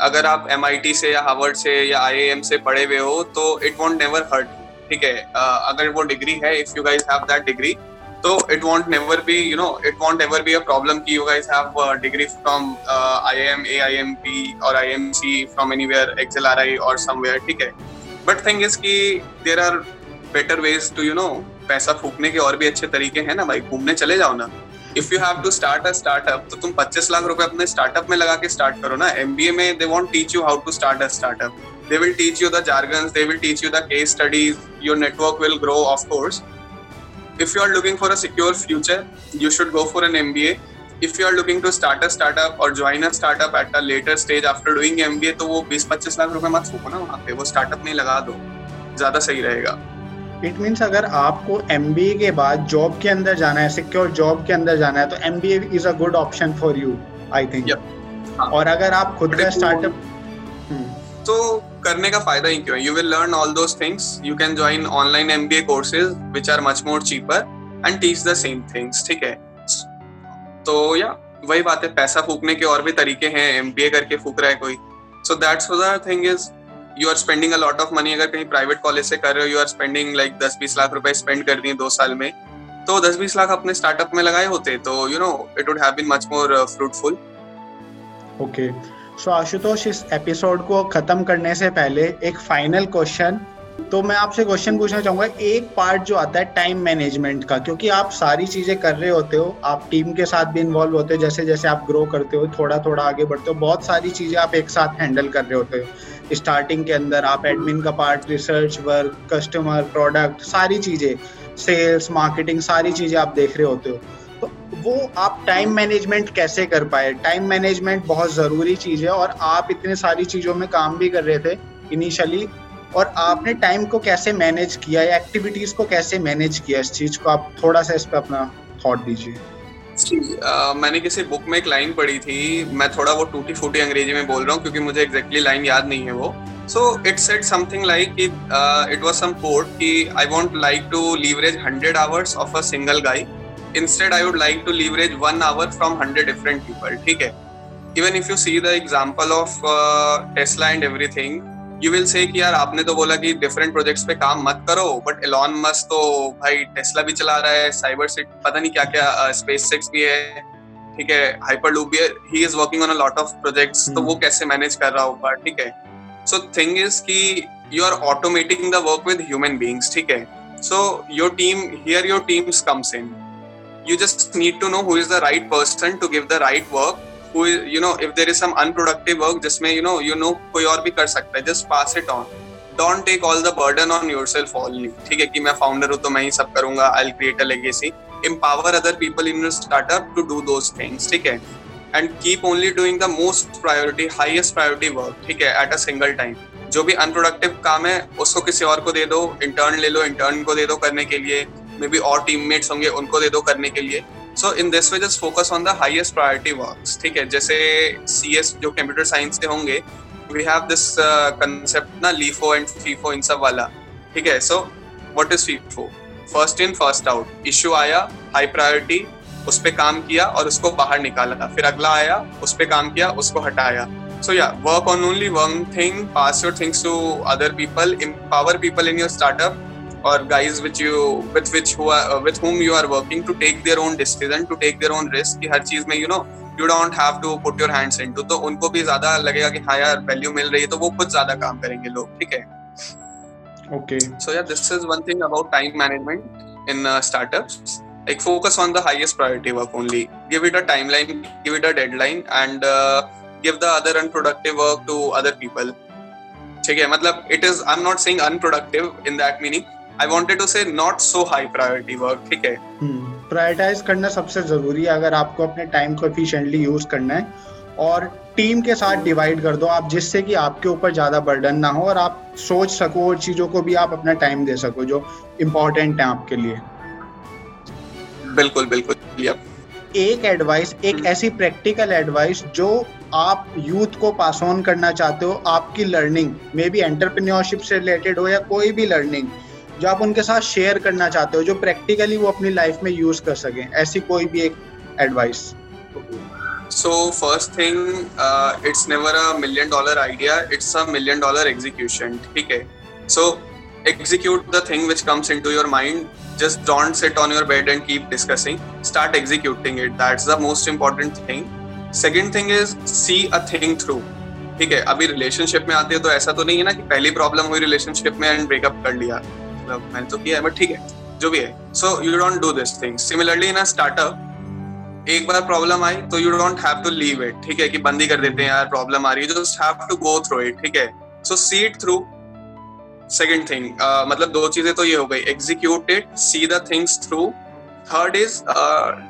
[SPEAKER 2] अगर आप एमआईटी से या हार्वर्ड से या आई से पढ़े हुए हो तो इट वॉन्ट नेवर हर्ट ठीक है अगर वो डिग्री है if you guys have that degree तो it won't never be you know it won't ever be a problem की you guys have degree from I M A I M B और I M C from anywhere X L R I और somewhere ठीक है? But thing is की there are better ways to you know पैसा फूकने के और भी अच्छे तरीके हैं ना भाई, घूमने चले जाओ ना। If you have to start a startup तो तुम 25 लाख रुपए अपने स्टार्टअप में लगा के स्टार्ट करो ना। एमबीए में they won't teach you how to start a startup they will teach you the jargons, they will teach you the case studies, your network will grow, of course. If you are looking for a secure future you should go for an mba if you are looking to start a startup or join a startup at a later stage after doing mba तो वो 20-25 लाख रुपए मत फूको ना वहाँ पे वो startup में लगा दो ज़्यादा सही रहेगा
[SPEAKER 1] इट मीन्स अगर आपको MBA के बाद जॉब के अंदर जाना है सिक्योर जॉब के अंदर जाना है तो M B is a good option for you I think और अगर आप खुद का स्टार्टअप
[SPEAKER 2] तो करने का फ़ायदा ही क्यों है? You will learn all those things you can join online M B A courses which are much more cheaper and teach the same things ठीक है? तो या, वही बात है, पैसा फूकने के और भी तरीके हैं एम बी ए करके फूक रहा है कोई। So that's thing is you are spending a lot of money अगर कहीं प्राइवेट कॉलेज से कर रहे हो यू आर स्पेंडिंग लाइक दस बीस लाख रुपए स्पेंड कर दिए दो साल में तो दस बीस लाख अपने स्टार्टअप में लगाए होते तो you know it would have been much more fruitful
[SPEAKER 1] okay so Ashutosh, इस एपिसोड को खत्म करने से पहले एक फाइनल क्वेश्चन तो मैं आपसे क्वेश्चन पूछना चाहूँगा, एक पार्ट जो आता है टाइम मैनेजमेंट का, क्योंकि आप सारी चीज़ें कर रहे होते हो, आप टीम के साथ भी इन्वॉल्व होते हो, जैसे जैसे आप ग्रो करते हो थोड़ा थोड़ा आगे बढ़ते हो, बहुत सारी चीज़ें आप एक साथ हैंडल कर रहे होते हो। स्टार्टिंग के अंदर आप एडमिन का part research work customer product सारी चीज़ें सेल्स मार्केटिंग सारी चीज़ें आप देख रहे होते हो। तो वो आप टाइम मैनेजमेंट कैसे कर पाए? टाइम मैनेजमेंट बहुत ज़रूरी चीज़ है और आप इतने सारी चीज़ों में काम भी कर रहे थे इनिशियली और आपने टाइम को कैसे मैनेज किया? या एक्टिविटीज़ को कैसे मैनेज किया इस चीज़ को? आप थोड़ा सा इस पर अपना थॉट दीजिए।
[SPEAKER 2] मैंने किसी बुक में एक लाइन पढ़ी थी। मैं थोड़ा वो टूटी फूटी अंग्रेज़ी में बोल रहा हूँ क्योंकि मुझे एग्जैक्टली लाइन याद नहीं है वो। So it set something like it was some कि I want like to leverage 100 hours of a single guy instead I would like to leverage one hour from 100 different people ठीक है? Even if you see the example of Tesla and everything you will say कि यार आपने तो बोला कि different projects पे काम मत करो बट एलॉन मस्क तो भाई टेस्ला भी चला रहा है साइबर सिट पता नहीं क्या क्या स्पेस सिक्स भी है ठीक है? हाइपर लूप भी है he is working on a lot of projects तो वो कैसे मैनेज कर रहा होगा ठीक है? सो थिंग इज़ कि you are automating the work with human beings ठीक है? So your team here your teams comes in you just need to know who is the right person to give the right work who you know if there is some unproductive work जिसमें you know you know कोई और भी कर सकता है just pass it on don't take all the burden on yourself only ठीक है कि मैं founder हूँ तो मैं ही सब करूँगा I'll create a legacy empower other people in your startup to do those things ठीक है and keep only doing the most priority highest priority work ठीक है at a single time जो भी अनप्रोडक्टिव काम है उसको किसी और को दे दो इंटर्न ले लो इंटर्न को दे दो करने के लिए मे बी और टीममेट्स होंगे, उनको दे दो करने के लिए। So in this way just focus on the highest priority works ठीक है? जैसे सी एस जो कंप्यूटर साइंस के होंगे वी हैव दिस कंसेप्ट ना लीफो एंड फीफो इन सब वाला, ठीक है? So what is FIFO first in first out issue आया हाई प्रायोरिटी उस पर काम किया और उसको बाहर निकाला। फिर अगला आया, उस पर काम किया, उसको हटाया। So, yeah, work on only one thing, pass your things to other people, empower people in your startup or guys which you with which who are uh, with whom you are working to take their own decision to take their own risk कि हर चीज़ में you know you don't have to put your hands into तो उनको भी ज़्यादा लगेगा कि हाँ यार वैल्यू मिल रही है तो वो खुद ज़्यादा काम करेंगे लोग ठीक है
[SPEAKER 1] okay
[SPEAKER 2] so yeah this is one thing about time management in uh, startups like focus on the highest priority work only give it a timeline give it a deadline and uh, give the other unproductive work to other people ठीक है मतलब it is I'm not saying unproductive in that meaning I wanted to say not so high priority work ठीक है?
[SPEAKER 1] Prioritise करना सबसे ज़रूरी है अगर आपको अपने टाइम को एफिशिएंटली यूज़ करना है और टीम के साथ डिवाइड कर दो आप जिससे कि आपके ऊपर ज़्यादा बर्डन ना हो और आप सोच सको और चीज़ों को भी आप अपना टाइम दे सको जो इम्पोर्टेंट है आपके लिए।
[SPEAKER 2] बिल्कुल बिल्कुल
[SPEAKER 1] एक एडवाइस एक ऐसी प्रैक्टिकल एडवाइस जो आप यूथ को पास ऑन करना चाहते हो आपकी लर्निंग मे बी एंटरप्रेन्योरशिप से रिलेटेड हो या कोई भी लर्निंग जो आप उनके साथ शेयर करना चाहते हो, जो प्रैक्टिकली वो अपनी लाइफ में यूज़ कर सके, ऐसी कोई भी एक advice
[SPEAKER 2] so first thing it's never a million dollar idea it's a million dollar execution ठीक है? So execute the thing which comes in your mind just don't sit on your bed and keep discussing start executing it that's the most important thing second thing is see a thing through ठीक है? अभी relationship में आते हैं तो ऐसा तो नहीं है ना कि पहली प्रॉब्लम हुई रिलेशनशिप में एंड ब्रेकअप कर लिया। मतलब मैंने तो किया है बट ठीक है, जो भी है। So you don't do this thing similarly in a startup एक बार प्रॉब्लम आई तो you don't have to leave it ठीक है, कि बंदी कर देते हैं, यार प्रॉब्लम आ रही है। Just have to go through it ठीक है। So see it through second thing मतलब दो चीज़ें तो ये हो गई। Execute it see the things through third is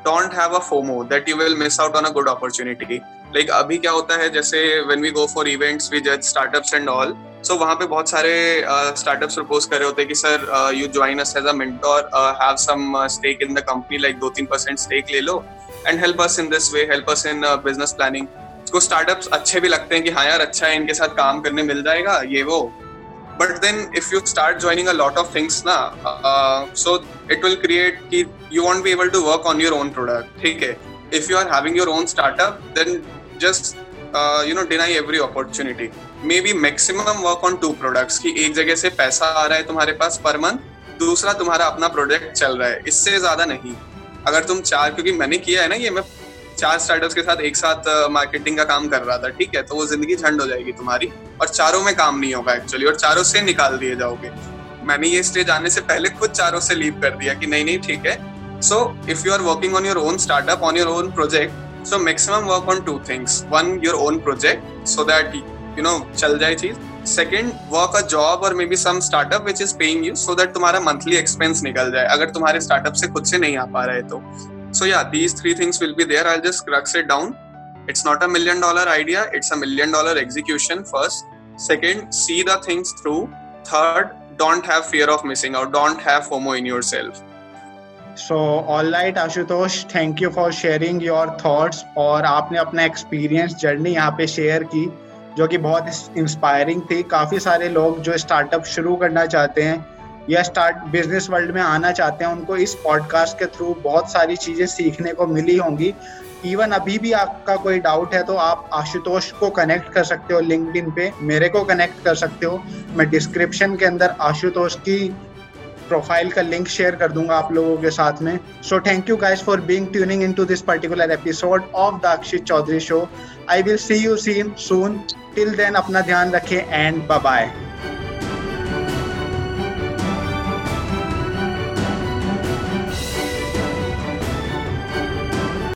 [SPEAKER 2] don't have a FOMO that you will miss out on a good opportunity like अभी क्या होता है, जैसे when we go for events we जज स्टार्टअप्स एंड ऑल सो वहाँ पे बहुत सारे स्टार्टअप्स प्रपोज कर रहे होते हैं कि, sir you join us as a have some stake in the company like दो तीन परसेंट स्टेक ले लो and help us in this way help us in business planning उसको स्टार्टअप्स अच्छे भी लगते हैं कि हाँ यार अच्छा है, इनके साथ काम करने मिल जाएगा, ये वो. But then if you start joining a lot of things ना सो इट विल क्रिएट की you won't be able to work on your own product ठीक है? If you are having your own startup then just you know deny every opportunity opportunity be maximum work on two products, कि एक जगह से पैसा आ रहा है तुम्हारे पास पर मंथ दूसरा तुम्हारा अपना प्रोडक्ट चल रहा है। इससे ज़्यादा नहीं। अगर तुम चार, क्योंकि मैंने किया है ना ये, मैं चार स्टार्टअप्स के साथ एक साथ मार्केटिंग का काम कर रहा था, ठीक है? तो वो ज़िंदगी झंड हो जाएगी तुम्हारी। और चारों में काम नहीं होगा एक्चुअली और चारों से निकाल दिए जाओगे। मैंने ये स्टेज आने से पहले खुद चारों से लीव कर दिया कि नहीं नहीं, ठीक है। So if you are working on your own startup on your own project so maximum work on two things one your own project so that you know चल जाए चीज़। सेकेंड वर्क अ जॉब और maybe some startup which is paying you so that तुम्हारा monthly expense निकल जाए। अगर तुम्हारे startup से खुद से नहीं आ पा रहे तो। So yeah these three things will be there I just rucks it down it's not a million dollar idea it's a million dollar execution first second see the things through third don't have fear of missing और don't have FOMO in yourself
[SPEAKER 1] so all right Ashutosh thank you for sharing your thoughts और आपने अपना experience journey यहाँ पे share की। जो कि बहुत इंस्पायरिंग थी। काफ़ी सारे लोग जो स्टार्टअप शुरू करना चाहते हैं या स्टार्ट बिज़नेस वर्ल्ड में आना चाहते हैं, उनको इस पॉडकास्ट के थ्रू बहुत सारी चीज़ें सीखने को मिली होंगी। इवन अभी भी आपका कोई डाउट है तो आप आशुतोष को कनेक्ट कर सकते हो लिंकड पे मेरे को कनेक्ट कर सकते हो। मैं डिस्क्रिप्शन के अंदर आशुतोष की प्रोफ़ाइल का लिंक शेयर कर दूँगा आप लोगों के साथ में. So thank you guys for being tuning into this particular episode of the Akshit Chaudhary show I will see you seen soon till then अपना ध्यान रखें एंड बाय